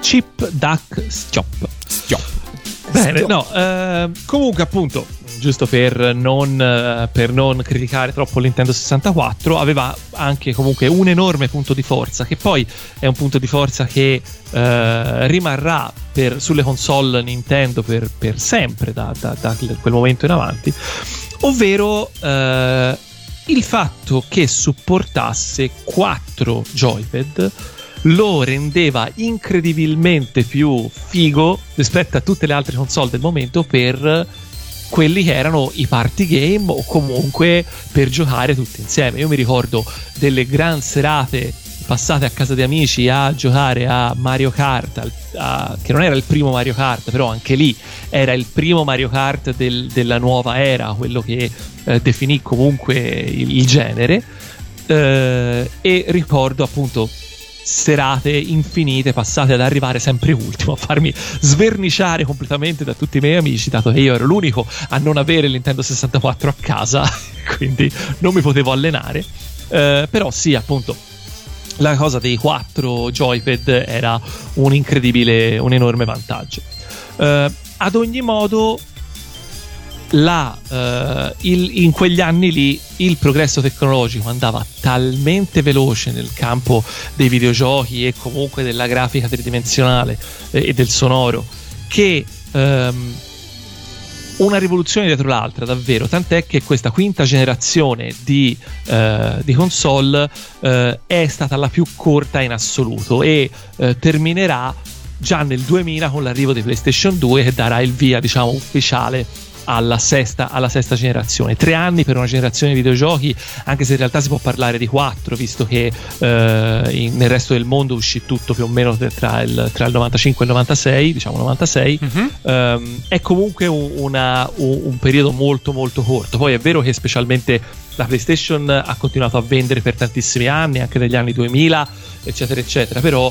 Chip Duck Stop. Stiop. Bene, no, eh, comunque appunto, giusto per non, eh, per non criticare troppo Nintendo 64, aveva anche comunque un enorme punto di forza, che poi è un punto di forza che eh, rimarrà per- sulle console Nintendo per, per sempre, da, da- da quel momento in avanti, ovvero eh, il fatto che supportasse 4 joypad lo rendeva incredibilmente più figo rispetto a tutte le altre console del momento per quelli che erano i party game o comunque per giocare tutti insieme. Io mi ricordo delle gran serate passate a casa di amici a giocare a Mario Kart, al- a- che non era il primo Mario Kart, però anche lì era il primo Mario Kart del- della nuova era, quello che eh, definì comunque il, il genere. Eh, e ricordo appunto serate infinite passate ad arrivare sempre ultimo a farmi sverniciare completamente da tutti i miei amici dato che io ero l'unico a non avere il Nintendo 64 a casa quindi non mi potevo allenare. Eh, però sì appunto la cosa dei quattro joypad era un incredibile un enorme vantaggio. Eh, ad ogni modo la, eh, il- in quegli anni lì il progresso tecnologico andava talmente veloce nel campo dei videogiochi e comunque della grafica tridimensionale eh, e del sonoro che ehm, una rivoluzione dietro l'altra davvero. Tant'è che questa quinta generazione di, eh, di console eh, è stata la più corta in assoluto e eh, terminerà già nel 2000 con l'arrivo di PlayStation 2 che darà il via diciamo ufficiale alla sesta, alla sesta generazione. Tre anni per una generazione di videogiochi, anche se in realtà si può parlare di quattro, visto che eh, in- nel resto del mondo uscì tutto più o meno tra il, tra il 95 e il 96, diciamo 96. Ehm, è comunque un, una- un- un periodo molto molto corto. Poi è vero che specialmente la PlayStation ha continuato a vendere per tantissimi anni, anche negli anni 2000, eccetera, eccetera, però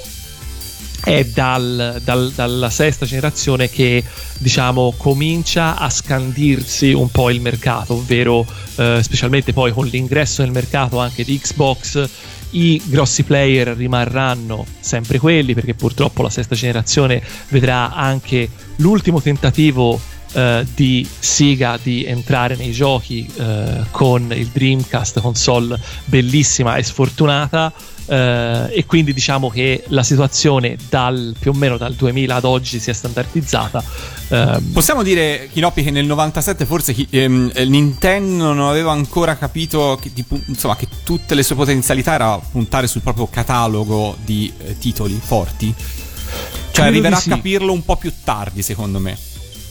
è dal- dal- dalla sesta generazione che diciamo comincia a scandirsi un po' il mercato, ovvero eh, specialmente poi con l'ingresso nel mercato anche di Xbox i grossi player rimarranno sempre quelli perché purtroppo la sesta generazione vedrà anche l'ultimo tentativo eh, di Sega di entrare nei giochi eh, con il Dreamcast console bellissima e sfortunata eh, e quindi diciamo che la situazione dal più o meno dal 2000 ad oggi si è standardizzata ehm, Possiamo dire, Kinoppi, che nel 97 forse ehm, eh, Nintendo non aveva ancora capito che, di pu- insomma, che tutte le sue potenzialità era puntare sul proprio catalogo di eh, titoli forti. Cioè Credo arriverà sì. a capirlo un po' più tardi, secondo me.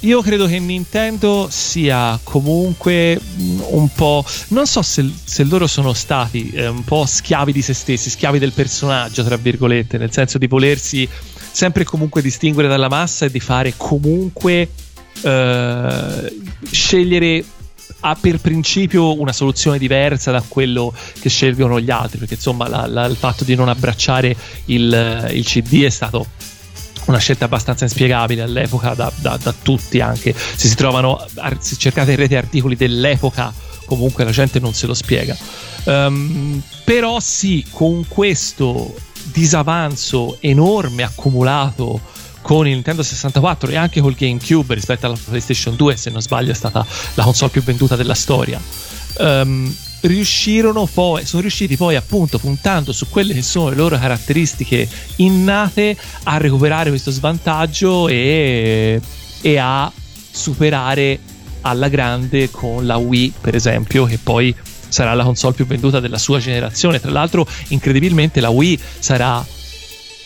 Io credo che Nintendo sia comunque mh, un po'. Non so se, se loro sono stati eh, un po' schiavi di se stessi, schiavi del personaggio, tra virgolette, nel senso di volersi sempre e comunque distinguere dalla massa e di fare comunque eh, scegliere ha per principio una soluzione diversa da quello che scelgono gli altri, perché insomma la- la- il fatto di non abbracciare il, il CD è stato una scelta abbastanza inspiegabile all'epoca da, da- da tutti anche. Se si trovano se cercate in rete articoli dell'epoca comunque la gente non se lo spiega. Ehm, però sì con questo disavanzo enorme accumulato con il Nintendo 64 e anche col GameCube rispetto alla PlayStation 2 se non sbaglio è stata la console più venduta della storia. Ehm, riuscirono poi sono riusciti poi appunto puntando su quelle che sono le loro caratteristiche innate a recuperare questo svantaggio e, e a superare alla grande con la Wii per esempio che poi sarà la console più venduta della sua generazione. Tra l'altro incredibilmente la Wii sarà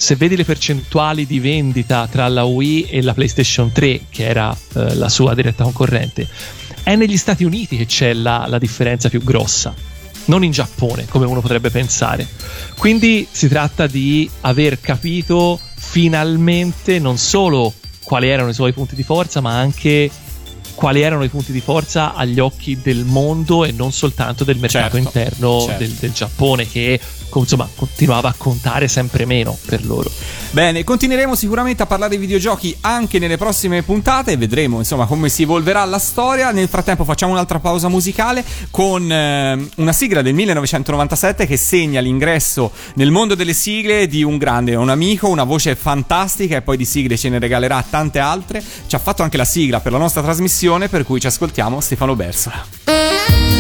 se vedi le percentuali di vendita tra la Wii e la PlayStation 3, che era eh, la sua diretta concorrente, è negli Stati Uniti che c'è la, la differenza più grossa, non in Giappone, come uno potrebbe pensare. Quindi si tratta di aver capito finalmente non solo quali erano i suoi punti di forza, ma anche quali erano i punti di forza agli occhi del mondo e non soltanto del mercato Certo, interno certo. del, del Giappone, che insomma continuava a contare sempre meno per loro. Bene, continueremo sicuramente a parlare di videogiochi anche nelle prossime puntate. Vedremo insomma come si evolverà la storia. Nel frattempo, facciamo un'altra pausa musicale con eh, una sigla del 1997 che segna l'ingresso nel mondo delle sigle di un grande, un amico, una voce fantastica e poi di sigle ce ne regalerà tante altre. Ci ha fatto anche la sigla per la nostra trasmissione, per cui ci ascoltiamo Stefano Bersola.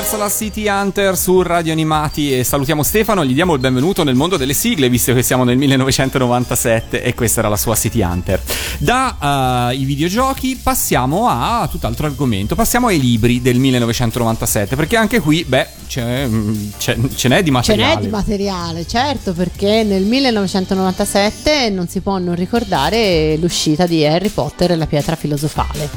Verso la City Hunter su Radio Animati e salutiamo Stefano, gli diamo il benvenuto nel mondo delle sigle visto che siamo nel 1997 e questa era la sua City Hunter. Da uh, i videogiochi passiamo a tutt'altro argomento, passiamo ai libri del 1997 perché anche qui, beh, c'è, mm, c'è, ce n'è di Ce materiale. n'è di materiale, certo, perché nel 1997 non si può non ricordare l'uscita di Harry Potter e la pietra filosofale.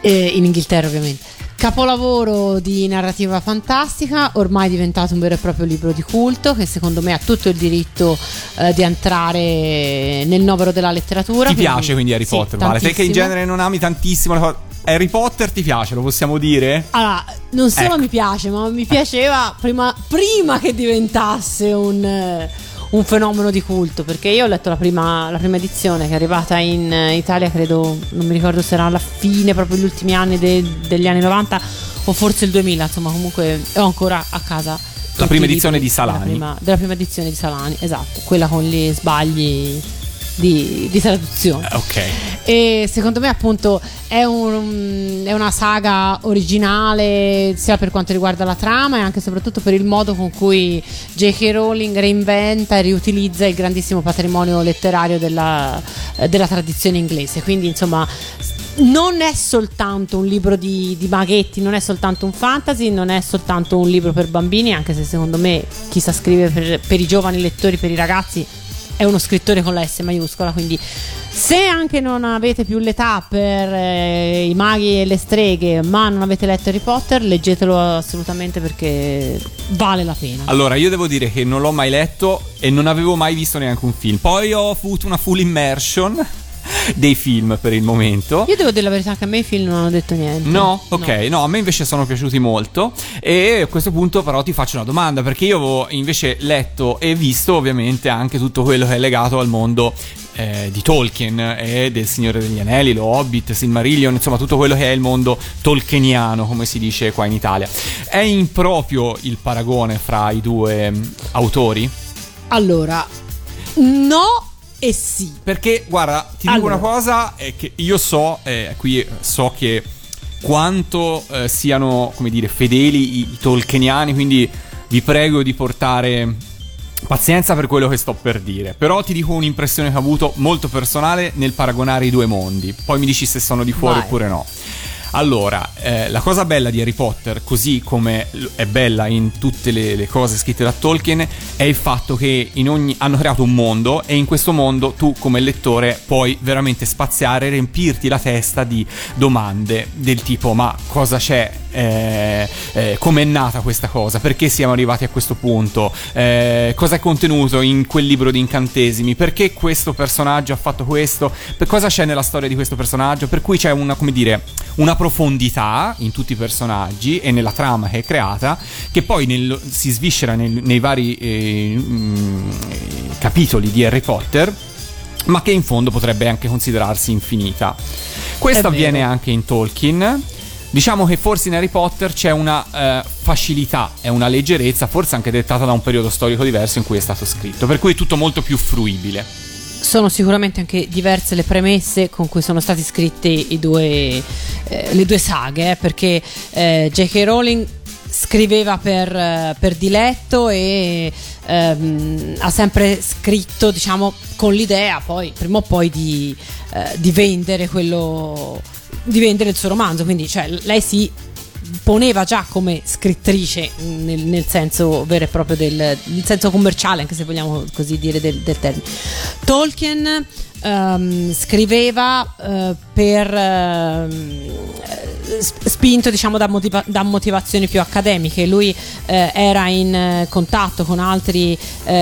Eh, in Inghilterra, ovviamente. Capolavoro di narrativa fantastica, ormai diventato un vero e proprio libro di culto che secondo me ha tutto il diritto eh, di entrare nel novero della letteratura. Ti piace quindi Harry sì, Potter, Vale? Te che in genere non ami tantissimo cose- Harry Potter ti piace, lo possiamo dire? Allora, non solo Ecco. mi piace, ma mi piaceva prima, prima che diventasse un, un fenomeno di culto. Perché io ho letto la prima, la prima edizione che è arrivata in eh, Italia, credo, non mi ricordo se era alla fine, proprio gli ultimi anni de- degli anni 90 o forse il 2000. Insomma, comunque ho ancora a casa. tutti prima edizione di Salani. Prima, della prima edizione di Salani, esatto, quella con gli sbagli di, di traduzione. Eh, Ok. E secondo me, appunto, è, un- è una saga originale sia per quanto riguarda la trama e anche e soprattutto per il modo con cui J.K. Rowling reinventa e riutilizza il grandissimo patrimonio letterario della, della tradizione inglese. Quindi, insomma. Non è soltanto un libro di, di maghetti, non è soltanto un fantasy, non è soltanto un libro per bambini, anche se secondo me chi sa scrivere per, per i giovani lettori, per i ragazzi, è uno scrittore con la S maiuscola, quindi se anche non avete più l'età per eh, i maghi e le streghe, ma non avete letto Harry Potter, leggetelo assolutamente perché vale la pena. Allora, io devo dire che non l'ho mai letto e non avevo mai visto neanche un film. Poi ho avuto una full immersion dei film per il momento. Io devo dire la verità che a me i film non hanno detto niente. No, ok, no. a me invece sono piaciuti molto e a questo punto però ti faccio una domanda perché io avevo invece letto e visto ovviamente anche tutto quello che è legato al mondo eh, di Tolkien e del Signore degli Anelli, lo Hobbit, Silmarillion, insomma tutto quello che è il mondo tolkieniano come si dice qua in Italia. È improprio il paragone fra i due mm, autori? Allora, no e sì. Perché, guarda, ti dico Allora. una cosa: è che io so, eh, qui so che quanto eh, siano, come dire, fedeli i, i tolkieniani, quindi vi prego di portare pazienza per quello che sto per dire. Però ti dico un'impressione che ho avuto molto personale nel paragonare i due mondi. Poi mi dici se sono di fuori Vai. oppure no. Allora, eh, la cosa bella di Harry Potter, così come è bella in tutte le, le cose scritte da Tolkien, è il fatto che ogni, hanno creato un mondo e in questo mondo tu come lettore puoi veramente spaziare riempirti la testa di domande del tipo ma cosa c'è? Eh, eh, come è nata questa cosa? Perché siamo arrivati a questo punto? Eh, cosa è contenuto in quel libro di incantesimi? Perché questo personaggio ha fatto questo? Per cosa c'è nella storia di questo personaggio? Per cui c'è una, come dire, una profondità in tutti i personaggi e nella trama che è creata che poi nel- si sviscera nel- nei vari eh, mm, capitoli di Harry Potter ma che in fondo potrebbe anche considerarsi infinita. Questo avviene anche in Tolkien. Diciamo che forse in Harry Potter c'è una eh, facilità e una leggerezza, forse anche dettata da un periodo storico diverso in cui è stato scritto, per cui è tutto molto più fruibile. Sono sicuramente anche diverse le premesse con cui sono state scritte due, eh, le due saghe, eh, perché eh, J.K. Rowling scriveva per, eh, per diletto e ehm, ha sempre scritto, diciamo, con l'idea poi, prima o poi, di, eh, di vendere quello, di vendere il suo romanzo. Quindi, cioè, lei si poneva già come scrittrice mh, nel, nel senso vero e proprio del senso commerciale, anche se vogliamo così dire del, del termine. Tolkien ehm, scriveva eh, per sp- spinto diciamo da, motiva- da motivazioni più accademiche. Lui eh, era in eh, contatto con altri,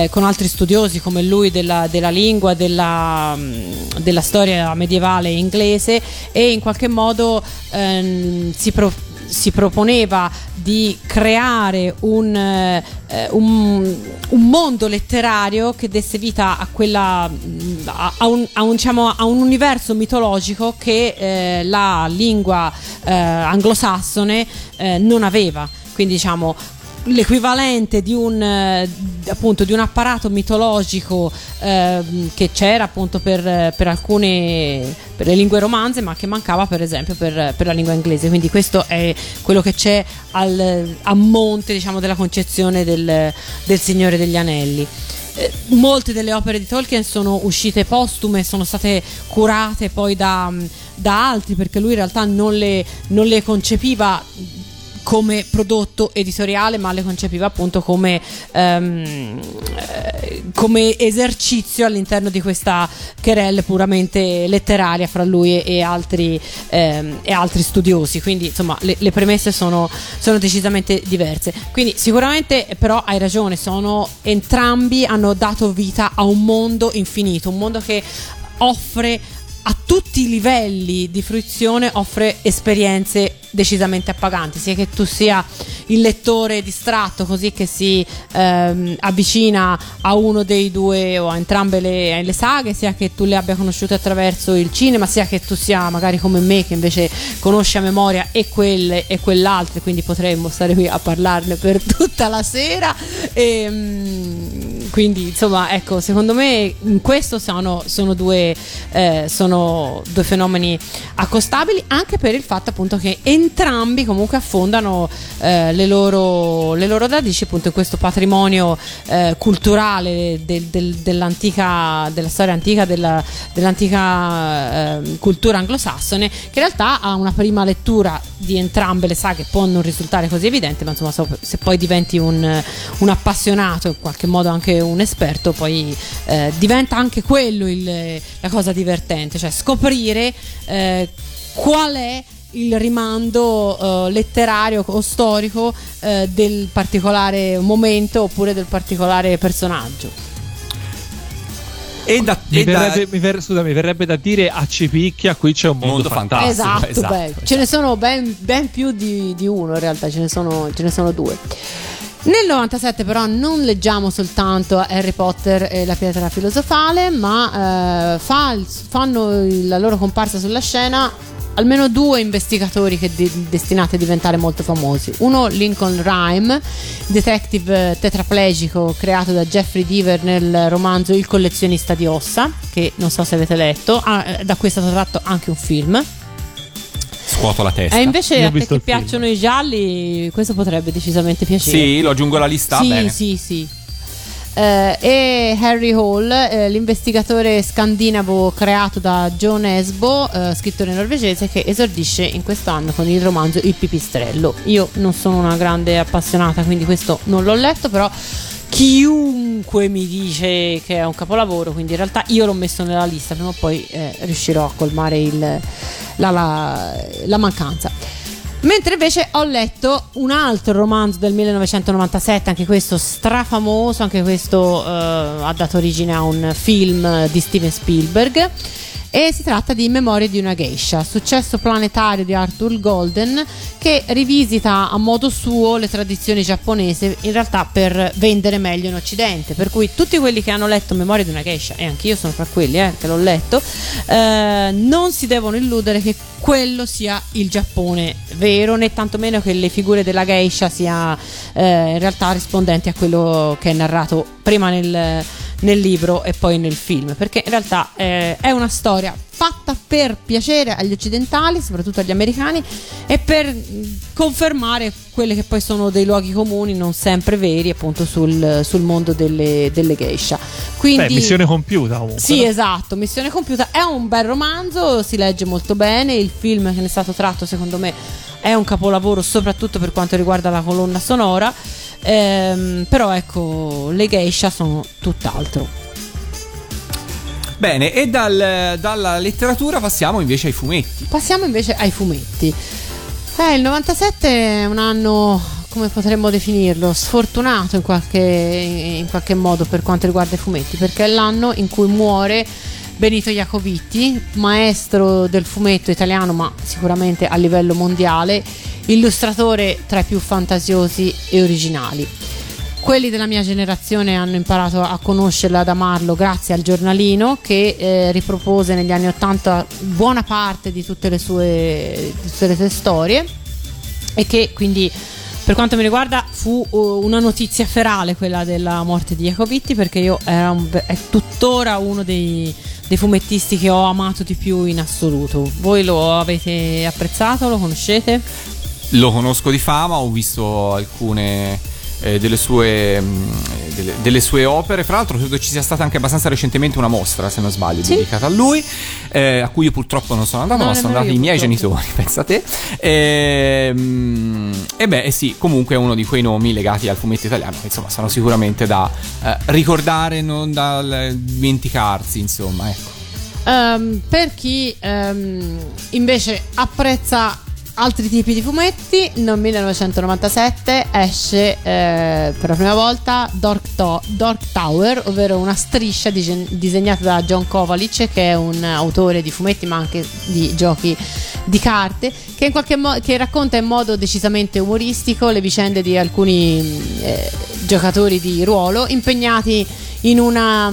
con altri studiosi come lui della, della lingua della, mh, della storia medievale inglese e in qualche modo ehm, si, pro- si proponeva di creare un, eh, un, un mondo letterario che desse vita a quella mh, a, un, a diciamo, a un universo mitologico che eh, la lingua eh, anglosassone eh, non aveva. Quindi diciamo l'equivalente di un eh, appunto di un apparato mitologico ehm, che c'era appunto per, per alcune per le lingue romanze ma che mancava per esempio per, per la lingua inglese. Quindi questo è quello che c'è al, a monte diciamo della concezione del, del Signore degli Anelli. Eh, molte delle opere di Tolkien sono uscite postume, sono state curate poi da, da altri perché lui in realtà non le, non le concepiva come prodotto editoriale, ma le concepiva appunto come, eh, come esercizio all'interno di questa querelle puramente letteraria fra lui e altri, ehm, e altri studiosi. Quindi insomma le, le premesse sono, sono, decisamente diverse. Quindi sicuramente però hai ragione, sono entrambi hanno dato vita a un mondo infinito, un mondo che offre a tutti i livelli di fruizione offre esperienze decisamente appaganti, sia che tu sia il lettore distratto così che si ehm, avvicina a uno dei due o a entrambe le, le, saghe, sia che tu le abbia conosciute attraverso il cinema, sia che tu sia magari come me che invece conosce a memoria e quelle e quell'altre, quindi potremmo stare qui a parlarne per tutta la sera. E, ehm, quindi insomma ecco, secondo me in questo sono, sono, due, eh, sono due fenomeni accostabili anche per il fatto appunto che entrambi comunque affondano eh, le, loro, le, loro, radici appunto in questo patrimonio eh, culturale del, del, dell'antica, della storia antica, della, dell'antica eh, cultura anglosassone, che in realtà ha una prima lettura di entrambe le saghe, può non risultare così evidente, ma insomma se poi diventi un, un appassionato, in qualche modo anche un esperto, poi eh, diventa anche quello il, la cosa divertente, cioè scoprire eh, qual è il rimando uh, letterario o storico uh, del particolare momento oppure del particolare personaggio. E da, mi, e verrebbe, da... mi, ver, scusa, mi, verrebbe, da dire a Cipicchia qui c'è un mondo, mondo fantastico. Esatto, esatto, esatto, ce ne sono ben, ben più di, di, uno in realtà, ce ne sono, ce ne sono due. Nel 97 però non leggiamo soltanto Harry Potter e la pietra filosofale, ma eh, fa, fanno la loro comparsa sulla scena almeno due investigatori che de- destinati a diventare molto famosi. Uno Lincoln Rhyme, detective tetraplegico creato da Jeffrey Deaver nel romanzo Il collezionista di ossa, che non so se avete letto, ah, eh, da cui è stato tratto anche un film. Scuoto la testa. E invece a te che piacciono film. i gialli, questo potrebbe decisamente piacere. Sì, lo aggiungo alla lista. Sì, bene. sì, sì eh, e Harry Hall, eh, l'investigatore scandinavo creato da John Esbo, eh, scrittore norvegese, che esordisce in quest'anno con il romanzo Il pipistrello. Io non sono una grande appassionata, quindi questo non l'ho letto, però chiunque mi dice che è un capolavoro, quindi in realtà io l'ho messo nella lista, prima o poi eh, riuscirò a colmare il, la, la, la mancanza. Mentre invece ho letto un altro romanzo del 1997, anche questo strafamoso, anche questo eh, ha dato origine a un film di Steven Spielberg e si tratta di Memorie di una geisha, successo planetario di Arthur Golden che rivisita a modo suo le tradizioni giapponesi in realtà per vendere meglio in occidente, per cui tutti quelli che hanno letto Memorie di una geisha e anch'io sono fra quelli eh, che l'ho letto, eh, non si devono illudere che quello sia il Giappone vero, né tantomeno che le figure della geisha sia eh, in realtà rispondenti a quello che è narrato prima nel nel libro e poi nel film, perché in realtà eh, è una storia fatta per piacere agli occidentali, soprattutto agli americani, e per confermare quelli che poi sono dei luoghi comuni non sempre veri appunto sul, sul mondo delle, delle geisha. Quindi, Beh, missione compiuta comunque. Sì, no? esatto, missione compiuta. È un bel romanzo, si legge molto bene, il film che ne è stato tratto secondo me è un capolavoro soprattutto per quanto riguarda la colonna sonora Ehm, però ecco, le geisha sono tutt'altro. Bene, e dal, dalla letteratura passiamo invece ai fumetti. Passiamo invece ai fumetti. Eh, il 97 è un anno, come potremmo definirlo, sfortunato in qualche, in qualche modo per quanto riguarda i fumetti, perché è l'anno in cui muore Benito Jacobitti, maestro del fumetto italiano, ma sicuramente a livello mondiale, illustratore tra i più fantasiosi e originali. Quelli della mia generazione hanno imparato a conoscerlo, ad amarlo grazie al giornalino che eh, ripropose negli anni Ottanta buona parte di tutte le sue, di tutte le sue storie e che quindi Per quanto mi riguarda, fu uh, una notizia ferale quella della morte di Jacobitti, perché io era un- è tuttora uno dei, dei fumettisti che ho amato di più in assoluto. Voi lo avete apprezzato? Lo conoscete? Lo conosco di fama, ho visto alcune eh, delle, sue, mh, delle, delle sue opere. Fra l'altro, credo ci sia stata anche abbastanza recentemente una mostra, se non sbaglio, Sì. dedicata a lui, eh, a cui io purtroppo non sono andato, No, ma sono andati i miei purtroppo. genitori, pensa te. E, mh, e beh, eh sì, comunque è uno di quei nomi legati al fumetto italiano, che insomma sono sicuramente da eh, ricordare, non da dimenticarsi, insomma, ecco. Ehm, per chi ehm, invece apprezza altri tipi di fumetti, nel 1997 esce eh, per la prima volta Dark, To- Dark Tower, ovvero una striscia dise- disegnata da John Kovalic, che è un autore di fumetti ma anche di giochi di carte, che, in qualche mo- che racconta in modo decisamente umoristico le vicende di alcuni eh, giocatori di ruolo impegnati in una,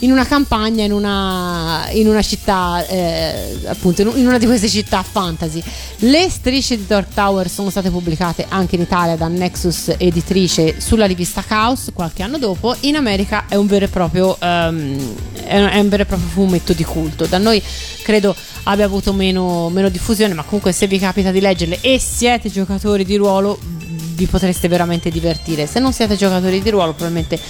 in una campagna in una, in una città, eh, appunto, in una di queste città fantasy. Le strisce di Dark Tower sono state pubblicate anche in Italia da Nexus Editrice sulla rivista Chaos qualche anno dopo. In America è un vero e proprio, un, è un vero e proprio fumetto di culto. Da noi credo abbia avuto meno, meno diffusione, ma comunque se vi capita di leggerle e siete giocatori di ruolo vi potreste veramente divertire. Se non siete giocatori di ruolo, probabilmente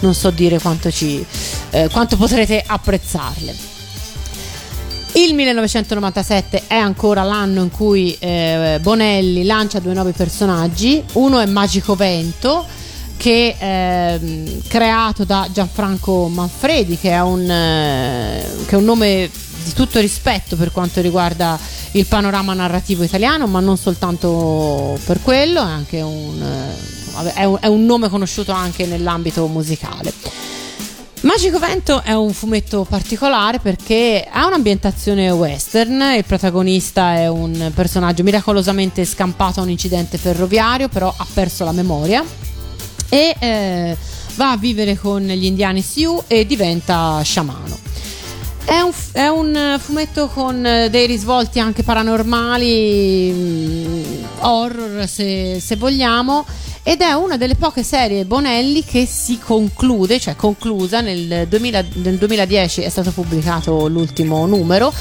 non so dire quanto, ci, eh, quanto potrete apprezzarle. Il 1997 è ancora l'anno in cui eh, Bonelli lancia due nuovi personaggi. Uno è Magico Vento, che è ehm, creato da Gianfranco Manfredi, che è un, eh, che è un nome di tutto rispetto per quanto riguarda il panorama narrativo italiano, ma non soltanto per quello, è anche un, eh, un, è un nome conosciuto anche nell'ambito musicale. Magico Vento è un fumetto particolare perché ha un'ambientazione western, il protagonista è un personaggio miracolosamente scampato a un incidente ferroviario, però ha perso la memoria e eh, va a vivere con gli indiani Sioux e diventa sciamano. È un, è un fumetto con eh, dei risvolti anche paranormali, mm, horror se, se vogliamo, ed è una delle poche serie Bonelli che si conclude, cioè conclusa nel, 2000 nel 2010 è stato pubblicato l'ultimo numero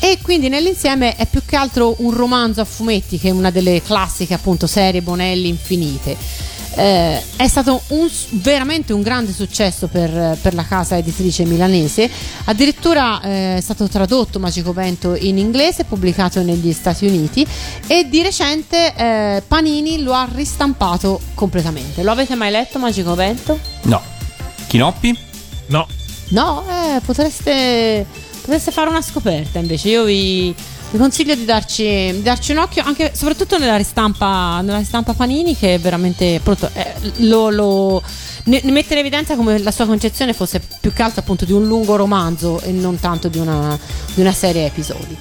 e quindi nell'insieme è più che altro un romanzo a fumetti che una delle classiche appunto serie Bonelli infinite. Eh, è stato un- veramente un grande successo per, per la casa editrice milanese. Addirittura eh, è stato tradotto Magico Vento in inglese, pubblicato negli Stati Uniti e di recente eh, Panini lo ha ristampato completamente. Lo avete mai letto Magico Vento? No. Chinoppi? No, No, eh, potreste, potreste fare una scoperta invece. Io vi, vi consiglio di darci, di darci un occhio, anche soprattutto nella ristampa, nella ristampa Panini, che è veramente appunto, eh, lo, lo- ne, ne mette in evidenza come la sua concezione fosse più che altro appunto di un lungo romanzo e non tanto di una, di una serie a episodi.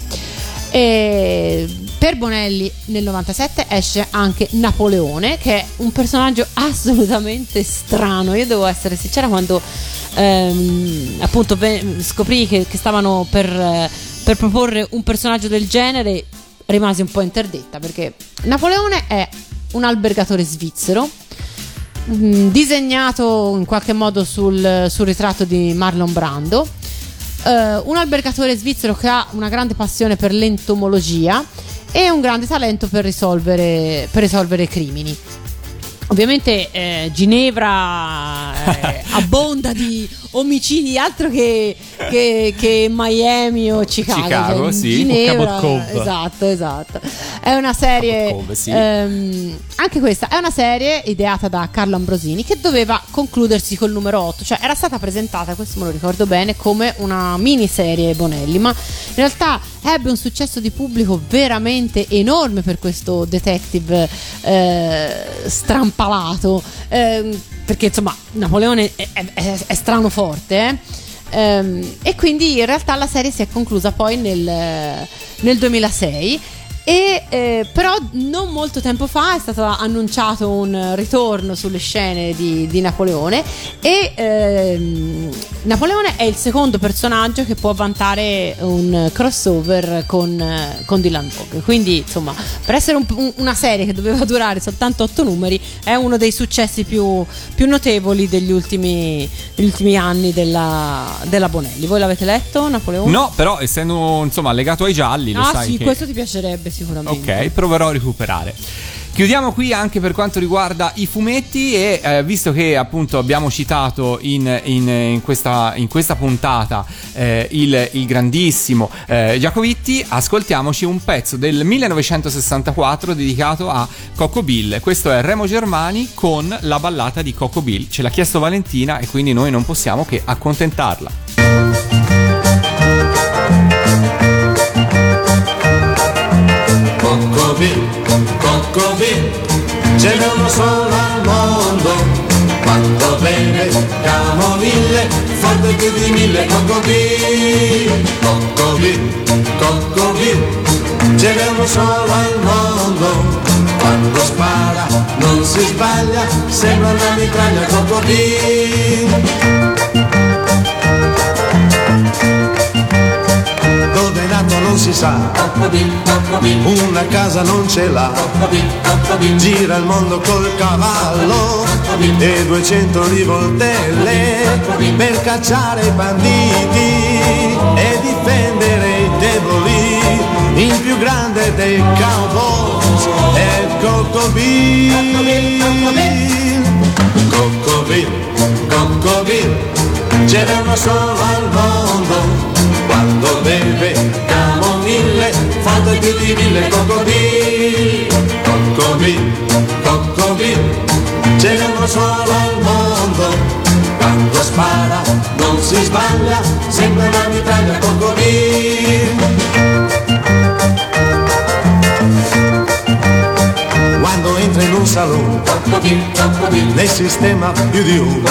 E per Bonelli nel 97 esce anche Napoleone, che è un personaggio assolutamente strano. Io devo essere sincera quando ehm, appunto scoprì che, che stavano per, eh, per proporre un personaggio del genere, rimasi un po' interdetta perché Napoleone è un albergatore svizzero. mm, Disegnato in qualche modo sul, sul ritratto di Marlon Brando, eh, un albergatore svizzero che ha una grande passione per l'entomologia e un grande talento per risolvere, per risolvere crimini. Ovviamente eh, Ginevra eh, abbonda di omicidi altro che, che- che Miami o Chicago. Chicago, Cioè, sì. Ginevra, Cove. Esatto, esatto. È una serie. Cove, sì. ehm, anche questa è una serie ideata da Carlo Ambrosini che doveva concludersi col numero 8, cioè era stata presentata, questo me lo ricordo bene, come una miniserie Bonelli, ma in realtà ebbe un successo di pubblico veramente enorme per questo detective eh, strampalato, ehm, perché insomma Napoleone è, è- è- strano forte, eh? Ehm, e quindi in realtà la serie si è conclusa poi nel, nel 2006 e eh, però non molto tempo fa è stato annunciato un ritorno sulle scene di, di Napoleone e ehm, Napoleone è il secondo personaggio che può vantare un crossover con, eh, con Dylan Dog. Quindi, insomma, per essere un- un- una serie che doveva durare soltanto otto numeri, è uno dei successi più, più notevoli degli ultimi, degli ultimi anni della, della Bonelli. Voi l'avete letto, Napoleone? No, però essendo insomma legato ai gialli, lo Ah, sai sì, che... questo ti piacerebbe sicuramente. Ok, proverò a recuperare. Chiudiamo qui anche per quanto riguarda i fumetti e eh, visto che appunto abbiamo citato in, in- in questa, in questa puntata eh, il, il grandissimo eh, Giacovitti, ascoltiamoci un pezzo del 1964 dedicato a Coco Bill. Questo è Remo Germani con la ballata di Coco Bill. Ce l'ha chiesto Valentina e quindi noi non possiamo che accontentarla. Coccovì, Coccovì, ce n'è uno solo al mondo. Quando beve camomille, forte più di mille Coccovì, Coccovì, Coccovì, ce n'è uno solo al mondo. Quando spara non si sbaglia, sembra una mitraglia Coccovì. Non si sa, una casa non ce l'ha, gira il mondo col cavallo e 200 rivoltelle per cacciare i banditi e difendere i deboli. Il più grande dei cowboys è Coco Bill. Coccovì, Coccovì, ce n'è uno solo al mondo. Quando beve forte più di mille Coccovì, Coccovì, Coccovì, ce n'è uno solo al mondo. Quando spara non si sbaglia, sembra una mitraglia Coccovì. Quando entra in un salone. Ne sistema più di uno.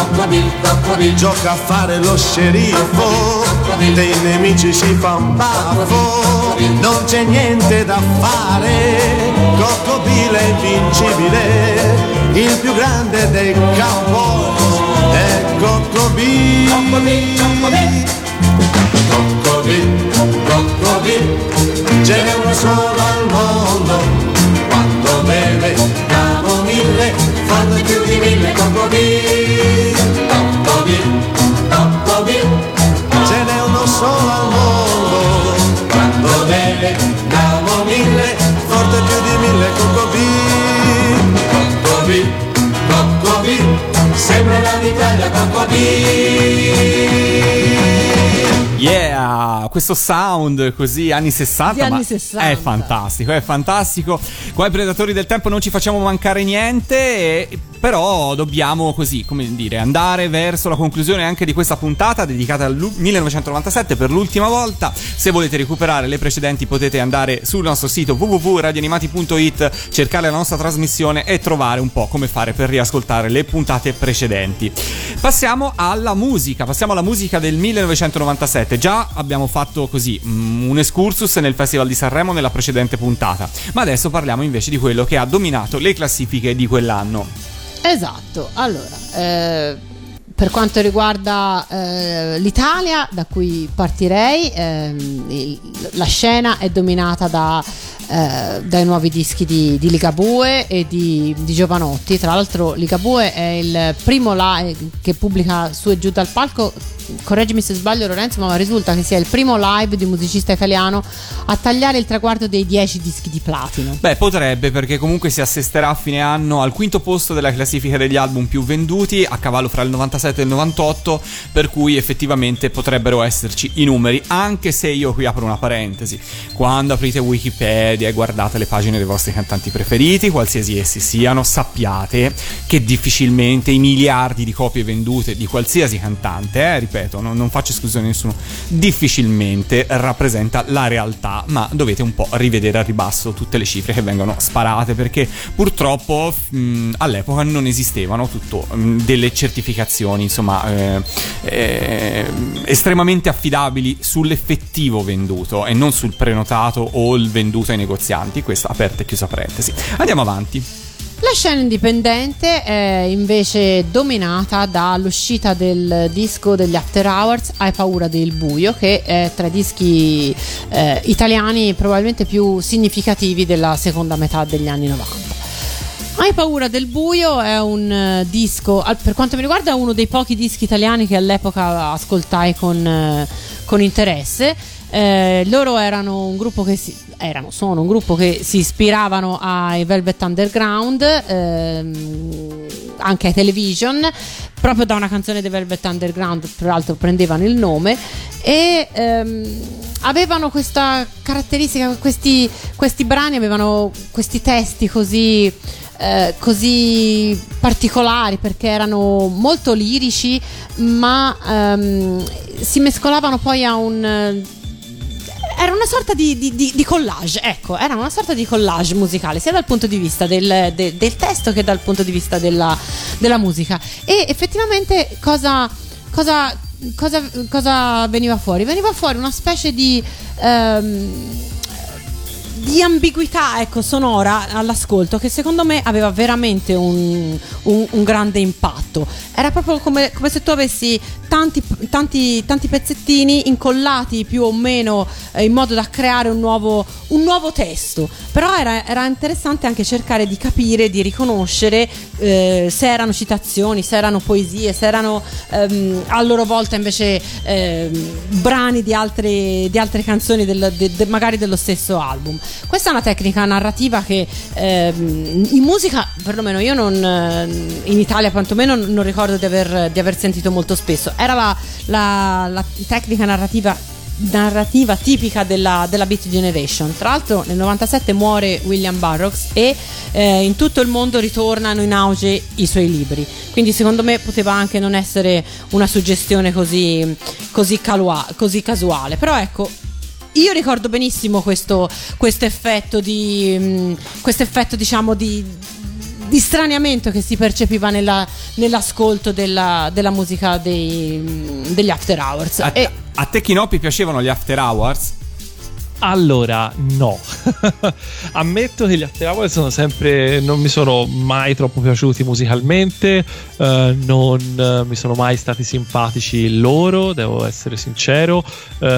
Gioca a fare lo sceriffo. Dei nemici si fa un baffo. Non c'è niente da fare. Coccobile è invincibile. Il più grande dei cowboys È Coccobile Coccovì, Coccovì, ce n'è uno solo al mondo. Quando beve camomille, forte più di mille Coccovì, Coccovì, Coccovì, Ce n'è uno solo al mondo quando beve camomille, Forte più di mille Coccobile Coccovì, Coccovì, sembra la d'Italia Coccovì. Yeah, questo sound così anni 60, Di anni ma 60. è fantastico, è fantastico. Qua ai Predatori del Tempo non ci facciamo mancare niente, e- però dobbiamo così, come dire, andare verso la conclusione anche di questa puntata dedicata al lu- 1997 per l'ultima volta. Se volete recuperare le precedenti potete andare sul nostro sito www.radioanimati.it, cercare la nostra trasmissione e trovare un po' come fare per riascoltare le puntate precedenti. Passiamo alla musica, passiamo alla musica del 1997. Già abbiamo fatto così mm, un excursus nel Festival di Sanremo nella precedente puntata, ma adesso parliamo invece di quello che ha dominato le classifiche di quell'anno. Esatto, allora, eh, per quanto riguarda eh, l'Italia, da cui partirei, ehm, il- la scena è dominata da, eh, dai nuovi dischi di, di Ligabue e di, di Giovanotti. Tra l'altro, Ligabue è il primo live che pubblica su e giù dal palco. Correggimi se sbaglio, Lorenzo, ma risulta che sia il primo live di un musicista italiano a tagliare il traguardo dei 10 dischi di platino. Beh, potrebbe perché comunque si assisterà a fine anno al quinto posto della classifica degli album più venduti, a cavallo fra il 97 e il 98, per cui effettivamente potrebbero esserci i numeri, anche se io qui apro una parentesi. Quando aprite Wikipedia e guardate le pagine dei vostri cantanti preferiti, qualsiasi essi siano, sappiate che difficilmente i miliardi di copie vendute di qualsiasi cantante, eh, ripeto, non, non faccio esclusione a nessuno, difficilmente rappresenta la realtà, ma dovete un po' rivedere a ribasso tutte le cifre che vengono sparate perché purtroppo mh, all'epoca non esistevano tutto mh, delle certificazioni, insomma, eh, eh, estremamente affidabili sull'effettivo venduto e non sul prenotato o il venduto ai negozianti. Questa aperta e chiusa parentesi. Andiamo avanti. La scena indipendente è invece dominata dall'uscita del disco degli After Hours Hai paura del buio, che è tra i dischi eh, italiani probabilmente più significativi della seconda metà degli anni 90. Hai paura del buio è un eh, disco, per quanto mi riguarda, uno dei pochi dischi italiani che all'epoca ascoltai con, eh, con interesse. Eh, loro erano un gruppo che si, erano, sono un gruppo che si ispiravano ai Velvet Underground, ehm, anche ai Television, proprio da una canzone dei Velvet Underground, tra l'altro prendevano il nome e ehm, avevano questa caratteristica, questi, questi brani avevano questi testi così eh, così particolari perché erano molto lirici, ma ehm, si mescolavano poi a un. Era una sorta di, di- di- di collage, ecco, era una sorta di collage musicale, sia dal punto di vista del, de- del testo che dal punto di vista della, della musica. E effettivamente cosa, cosa, cosa, cosa veniva fuori? Veniva fuori una specie di. ehm, di ambiguità ecco, sonora all'ascolto che secondo me aveva veramente un, un- un grande impatto. Era proprio come, come se tu avessi tanti, tanti, tanti pezzettini incollati più o meno eh, in modo da creare un nuovo, un nuovo testo. Però era, era interessante anche cercare di capire, di riconoscere eh, se erano citazioni, se erano poesie, se erano ehm, a loro volta invece ehm, brani di altre, di altre canzoni del- de- de- magari dello stesso album. Questa è una tecnica narrativa che ehm, in musica, perlomeno io non, in Italia quantomeno non ricordo di aver, di aver sentito molto spesso. Era la, la- la tecnica narrativa narrativa tipica della, della Beat Generation. Tra l'altro nel 97 muore William Burroughs e eh, in tutto il mondo ritornano in auge i suoi libri. Quindi secondo me poteva anche non essere una suggestione così, così, calua- così casuale. Però ecco, io ricordo benissimo questo, effetto di mh, questo effetto diciamo di, di straniamento che si percepiva nella- nell'ascolto della, della musica dei, degli After Hours. A, E- a te Chinoppi piacevano gli After Hours? Allora, no. Ammetto che gli After Hours sono sempre. non mi sono mai troppo piaciuti musicalmente. eh, non eh, mi sono mai stati simpatici loro, devo essere sincero. eh,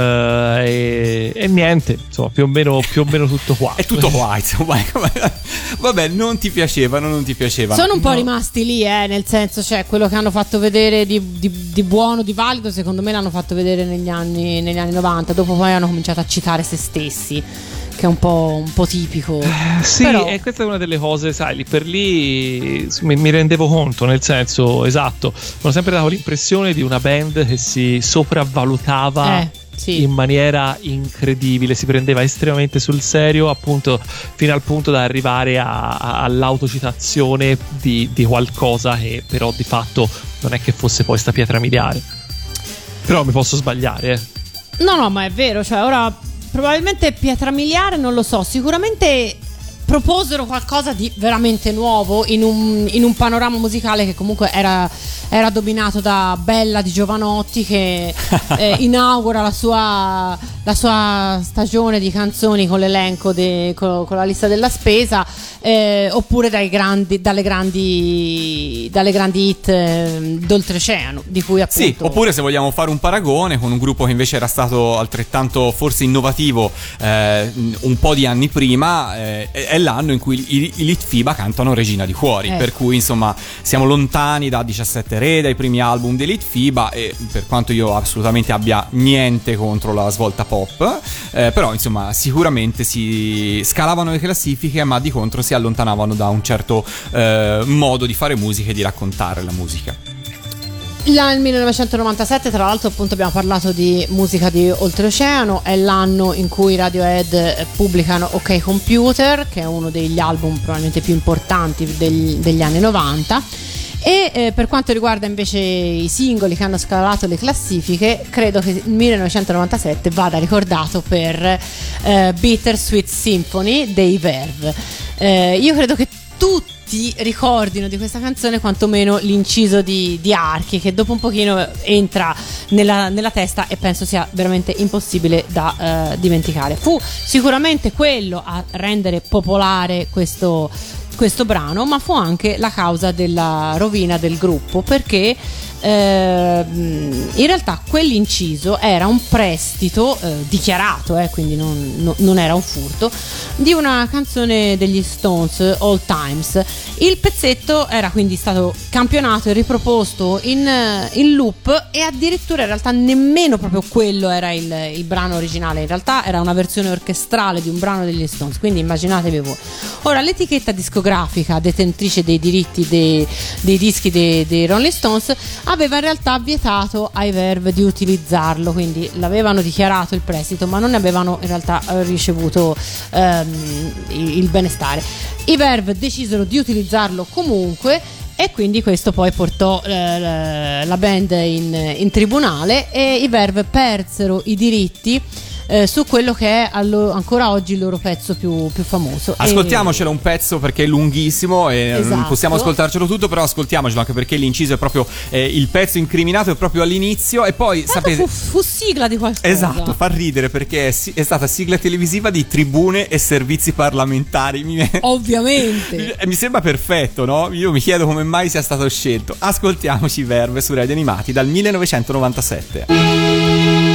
e, e niente, insomma, più o meno, più o meno tutto qua. È tutto qua, insomma. Vabbè, non ti piacevano, non ti piacevano. Sono un po' No. rimasti lì, eh, nel senso, cioè, quello che hanno fatto vedere di, di- di buono, di valido, secondo me l'hanno fatto vedere negli anni, negli anni 90. Dopo poi hanno cominciato a citare se stessi, che è un po', un po' tipico. Sì, Però- e questa è una delle cose, sai, lì per lì mi, mi rendevo conto, nel senso, esatto, mi ho sempre dato l'impressione di una band che si sopravvalutava Eh, sì. in maniera incredibile, si prendeva estremamente sul serio, appunto, fino al punto da arrivare a- a- all'autocitazione di, di qualcosa che però di fatto non è che fosse poi sta pietra miliare. Però mi posso sbagliare, eh. No, no, ma è vero, cioè ora probabilmente pietra miliare non lo so, sicuramente proposero qualcosa di veramente nuovo in un, in un panorama musicale che comunque era, era dominato da Bella di Giovanotti che eh, inaugura la sua, la sua stagione di canzoni con l'elenco, de- con, con la lista della spesa eh, oppure dai grandi, dalle, grandi, dalle grandi hit eh, d'oltreoceano di cui appunto... Sì, oppure se vogliamo fare un paragone con un gruppo che invece era stato altrettanto forse innovativo eh, un po' di anni prima, eh, è l'anno in cui i, i Litfiba cantano Regina di Cuori, Eh. per cui insomma siamo lontani da 17 Re, dai primi album dei Litfiba e per quanto io assolutamente abbia niente contro la svolta pop, eh, però insomma sicuramente si scalavano le classifiche ma di contro si allontanavano da un certo eh, modo di fare musica e di raccontare la musica. Nel 1997, tra l'altro, appunto abbiamo parlato di musica di oltreoceano, è l'anno in cui Radiohead eh, pubblicano OK Computer, che è uno degli album probabilmente più importanti degli, degli anni 90. E eh, per quanto riguarda invece i singoli che hanno scalato le classifiche, credo che il 1997 vada ricordato per eh, Bittersweet Symphony dei Verve. Eh, io credo che tutti ricordino di questa canzone quantomeno l'inciso di, di Archi che dopo un pochino entra nella, nella testa e penso sia veramente impossibile da eh, dimenticare. Fu sicuramente quello a rendere popolare questo, questo brano, ma fu anche la causa della rovina del gruppo perché eh, in realtà quell'inciso era un prestito eh, dichiarato, eh, quindi non, no- non era un furto, di una canzone degli Stones, All Times. Il pezzetto era quindi stato campionato e riproposto in, eh, in loop e addirittura in realtà nemmeno proprio quello era il, il brano originale, in realtà era una versione orchestrale di un brano degli Stones, quindi immaginatevi voi. Ora l'etichetta discografica detentrice dei diritti dei, dei dischi dei, dei Rolling Stones aveva in realtà vietato ai Verve di utilizzarlo, quindi l'avevano dichiarato il prestito, ma non ne avevano in realtà eh, ricevuto ehm, il benestare. I Verve decisero di utilizzarlo comunque. E quindi questo poi portò eh, la band in, in tribunale e i Verve persero i diritti eh, su quello che è allo- ancora oggi il loro pezzo più, più famoso. Ascoltiamocelo un pezzo perché è lunghissimo e non Esatto. possiamo ascoltarcelo tutto, però ascoltiamocelo anche perché l'inciso è proprio eh, il pezzo incriminato è proprio all'inizio e poi E Tanto sapete fu, fu sigla di qualcosa. Esatto, fa ridere perché è, è stata sigla televisiva di tribune e servizi parlamentari. Ovviamente. mi sembra perfetto, no? Io mi chiedo come mai sia stato scelto. Ascoltiamoci Verve su Radio Animati dal 1997.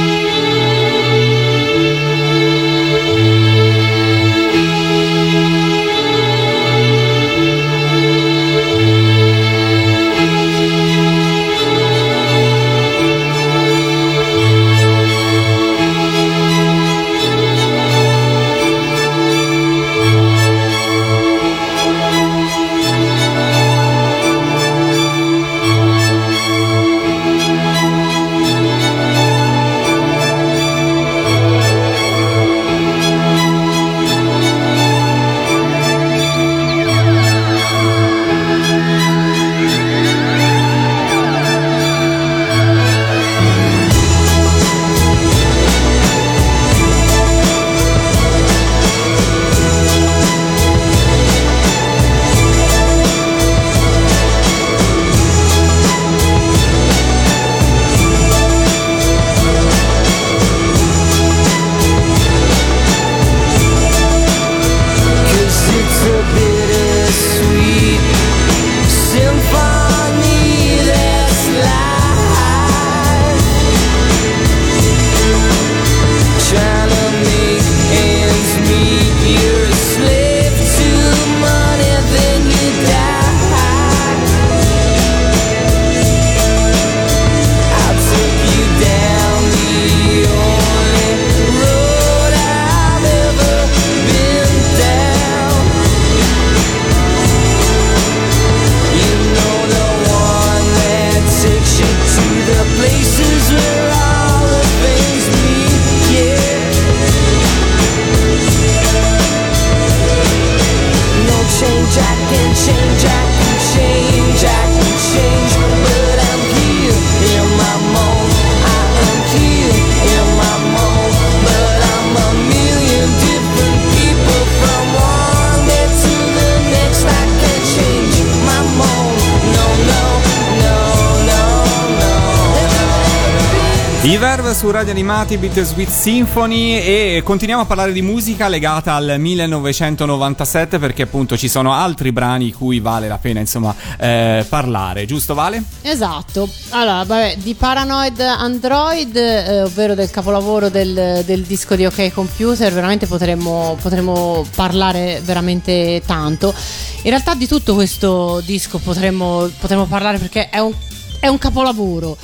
Radio Animati Bittersweet Symphony e continuiamo a parlare di musica legata al 1997 perché appunto ci sono altri brani cui vale la pena insomma eh, parlare, giusto Vale? Esatto. Allora, vabbè, di Paranoid Android, eh, ovvero del capolavoro del, del disco di OK Computer, veramente potremmo, potremmo parlare veramente tanto. In realtà di tutto questo disco potremmo, potremmo parlare perché è un, è un capolavoro.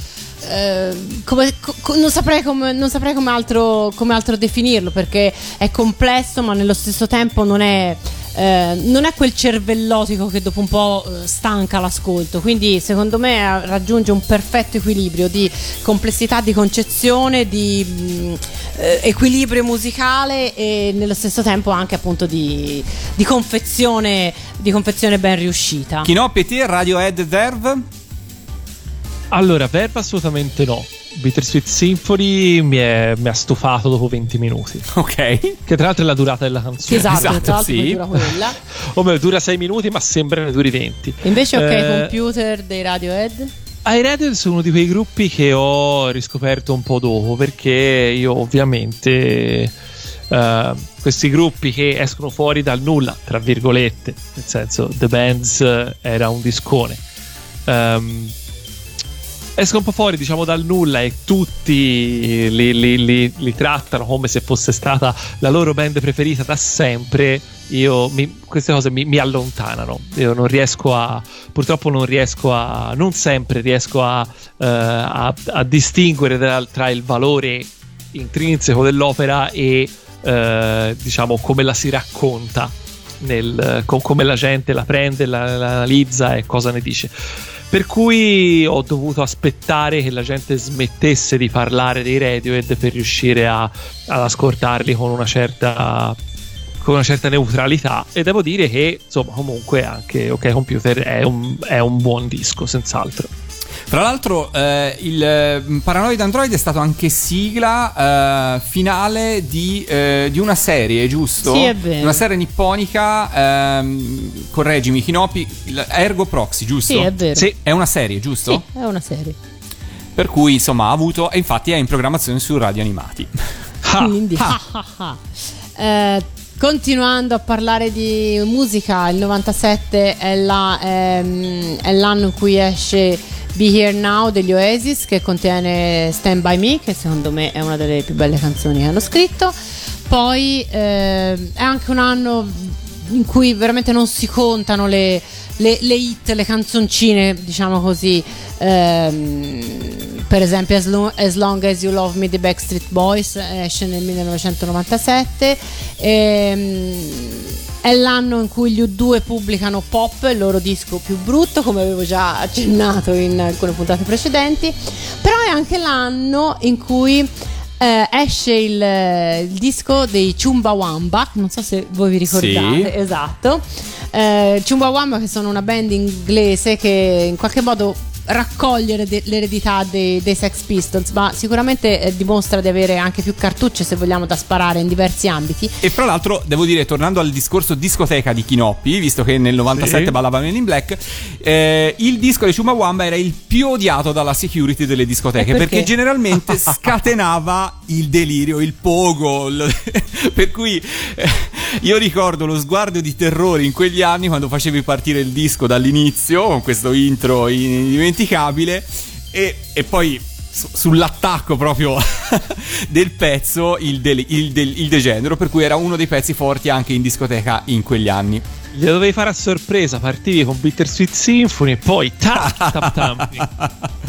Eh, come- co- non saprei, come, non saprei come, altro, come altro definirlo perché è complesso ma nello stesso tempo non è, eh, non è quel cervellotico che dopo un po' eh, stanca l'ascolto quindi secondo me raggiunge un perfetto equilibrio di complessità di concezione di mh, eh, equilibrio musicale e nello stesso tempo anche appunto di, di confezione di confezione ben riuscita Chinoppi Radiohead Verve? Allora, Verve assolutamente no. Bittersweet Symphony mi, è- mi ha stufato dopo 20 minuti. Ok. Che tra l'altro è la durata della canzone. esatto, Esatto, tra l'altro sì. dura quella O meglio, dura 6 minuti, ma sembra ne duri 20. invece ok Eh, computer dei Radiohead I Radiohead sono uno di quei gruppi che ho riscoperto un po' dopo perché io ovviamente eh, questi gruppi che escono fuori dal nulla, tra virgolette, nel senso The Bands eh, era un discone. Ehm, escono un po' fuori diciamo dal nulla e tutti li, li- li- li trattano come se fosse stata la loro band preferita da sempre io mi- queste cose mi, mi allontanano io non riesco a purtroppo non riesco a non sempre riesco a, eh, a- a distinguere tra, tra il valore intrinseco dell'opera e eh, diciamo come la si racconta nel, con come la gente la prende, la, la analizza e cosa ne dice. Per cui ho dovuto aspettare che la gente smettesse di parlare dei Radiohead per riuscire a, ad ascoltarli con una certa con una certa neutralità. E devo dire che insomma comunque anche OK Computer è un, è un buon disco senz'altro Tra l'altro, eh, il eh, Paranoid Android è stato anche sigla eh, finale di, eh, di una serie, giusto? Sì, è vero. Una serie nipponica, ehm, correggimi, Kinopi, Ergo Proxy, giusto? Sì, è vero. Sì. È una serie, giusto? Sì, è una serie. Per cui, insomma, ha avuto, e infatti è in programmazione su Radio Animati. Quindi, ah, ah. Eh, continuando a parlare di musica, il 97 è, la- ehm, è l'anno in cui esce Be Here Now degli Oasis che contiene Stand By Me, che secondo me è una delle più belle canzoni che hanno scritto. Poi ehm, è anche un anno in cui veramente non si contano le, le- le hit, le canzoncine, diciamo così. Ehm, per esempio as, Lo- As Long As You Love Me The Backstreet Boys esce nel 1997 Ehm, è l'anno in cui gli U2 pubblicano Pop il loro disco più brutto come avevo già accennato in alcune puntate precedenti però è anche l'anno in cui eh, esce il, il disco dei Chumbawamba non so se voi vi ricordate Sì. esatto eh, Chumbawamba che sono una band inglese che in qualche modo raccogliere de- l'eredità dei, dei Sex Pistols ma sicuramente eh, dimostra di avere anche più cartucce se vogliamo da sparare in diversi ambiti E fra l'altro, devo dire, tornando al discorso discoteca di Kinoppi, visto che nel 97 Sì. ballava Men in Black, eh, il disco di Chumawamba era il più odiato dalla security delle discoteche perché? perché? generalmente scatenava il delirio, il pogo. il- per cui eh, io ricordo lo sguardo di terrore in quegli anni quando facevi partire il disco dall'inizio con questo intro indimenticabile e, e poi su- sull'attacco proprio del pezzo il, del- il del- il degenero per cui era uno dei pezzi forti anche in discoteca in quegli anni. Glielo dovevi fare a sorpresa partivi con Bittersweet Symphony e poi tap tap tap.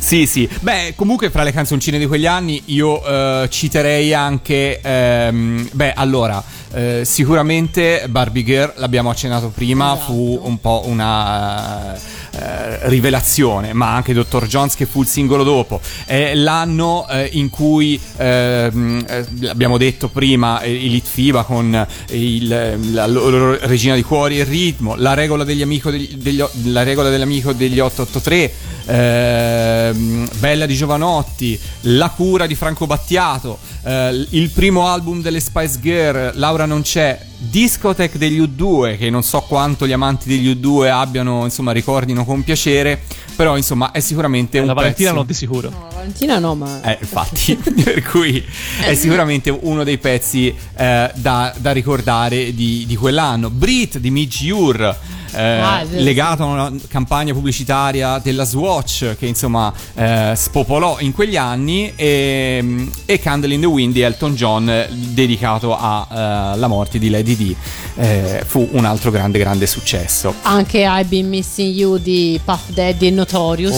Sì sì. Beh comunque fra le canzoncine di quegli anni io eh, citerei anche ehm, beh allora eh, sicuramente Barbie Girl l'abbiamo accennato prima Esatto. fu un po' una eh, rivelazione ma anche Dr. Jones che fu il singolo dopo è l'anno eh, in cui ehm, eh, abbiamo detto prima eh, Elite FIBA con il- la loro regina di cuori e il ritmo la regola degli amico degli, degli la regola dell'amico degli 883 ehm, Bella di Giovanotti La cura di Franco Battiato il primo album delle Spice Girl Laura non c'è Discotech degli U2 che non so quanto gli amanti degli U2 abbiano insomma ricordino con piacere però insomma è sicuramente un la Valentina pezzo non di sicuro No, Valentina no ma eh, infatti, per cui è sicuramente uno dei pezzi eh, da, da ricordare di, di quell'anno. Brit di Midge Ure, eh, Ah, legato a una campagna pubblicitaria della Swatch che insomma eh, spopolò in quegli anni e, e Candle in the Wind di Elton John eh, dedicato alla morte di Lady D eh, fu un altro grande grande successo. anche I've Been Missing You di Puff Daddy e Notorious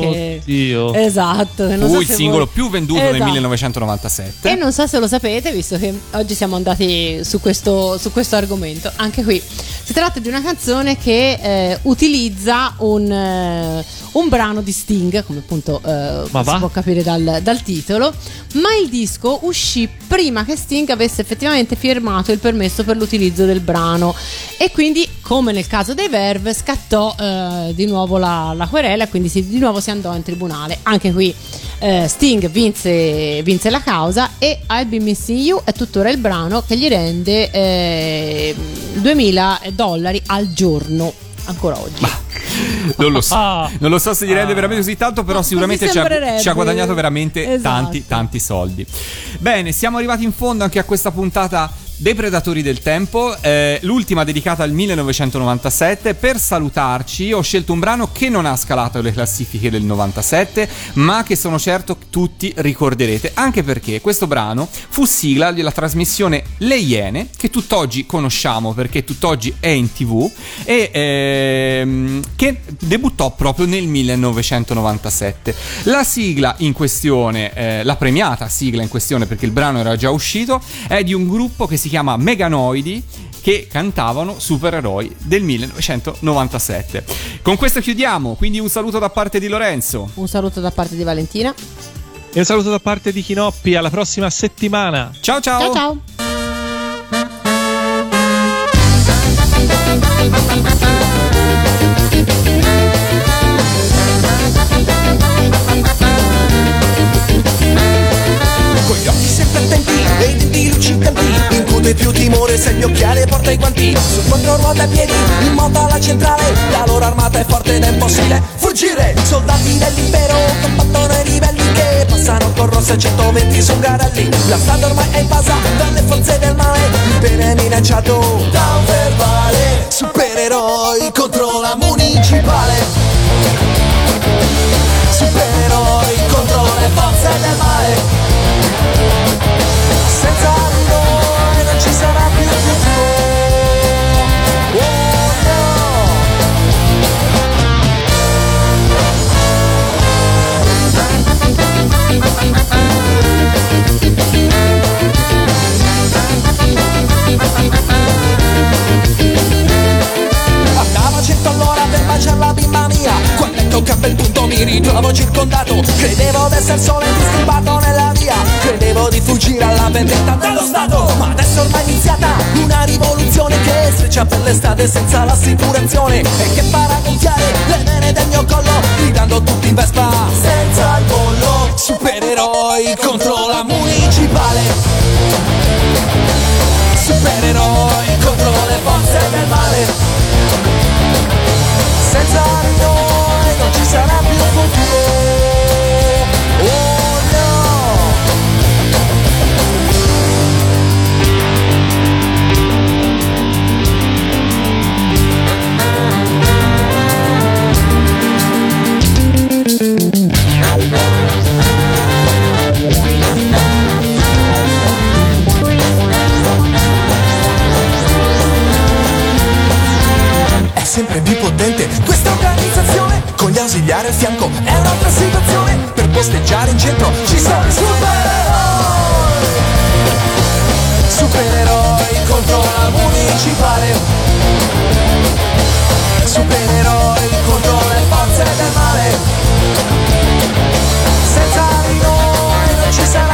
che... Oddio. esatto che non Fu so il se singolo voi- più venduto nel Esatto. 1997. E non so se lo sapete, visto che oggi siamo andati su questo, su questo argomento. Anche qui si tratta di una canzone che eh, utilizza un, eh, un brano di Sting, come appunto eh, si va? può capire dal, dal titolo. Ma il disco uscì prima che Sting avesse effettivamente firmato il permesso per l'utilizzo del brano. E quindi, come nel caso dei Verve, scattò eh, di nuovo la, la querela e quindi si- di nuovo si andò in tribunale. Anche qui eh, Sting vinse, vinse la causa e I've Been Missing You è tuttora il brano che gli rende eh, 2000 dollari al giorno, ancora oggi. Non lo so, non lo so se gli rende veramente così tanto, però Ma sicuramente ci ha, ci ha guadagnato veramente Esatto. tanti, tanti soldi. Bene, siamo arrivati in fondo anche a questa puntata dei Predatori del Tempo, eh, l'ultima dedicata al 1997. Per salutarci ho scelto un brano che non ha scalato le classifiche del 97, ma che sono certo tutti ricorderete, anche perché questo brano fu sigla della trasmissione Le Iene, che tutt'oggi conosciamo perché tutt'oggi è in tv, e ehm, che debuttò proprio nel 1997. La sigla in questione, eh, la premiata sigla in questione perché il brano era già uscito, è di un gruppo che si chiama Meganoidi che cantavano supereroi del 1997. Con questo chiudiamo, quindi un saluto da parte di Lorenzo. Un saluto da parte di Valentina. E un saluto da parte di Chinoppi, alla prossima settimana. Ciao ciao! Ciao ciao. Con gli occhi sempre attenti, i denti luccicanti Incute più timore se gli occhiali porta i guanti. Su quattro ruote a piedi, in moto alla centrale La loro armata è forte ed è impossibile fuggire. Soldati dell'impero, combattono i ribelli Che passano con rosse 120 su garelli. La strada ormai è invasa dalle forze del male L'impero è minacciato da un verbale. Supereroi contro la municipale. Supereroi contro le forze del male Oh no! Andavo a cento all'ora per baciare la bimba mia Quando tocca a quel punto mi ritrovo circondato. Credevo d'essere solo e disturbato nella via. Credevo di fuggire alla vendetta dello Stato. Ma adesso è iniziata una rivoluzione Che streccia per le strade senza l'assicurazione E che farà gonfiare le vene del mio collo Gridando tutti in Vespa. Senza il bollo Supereroi contro la municipale. Supereroi contro le forze del male. Senza di un zigliare al fianco. È un'altra situazione per posteggiare in centro. Ci sono i supereroi. Supereroi contro la municipale. Supereroi contro le forze del male. Senza di noi non ci sarà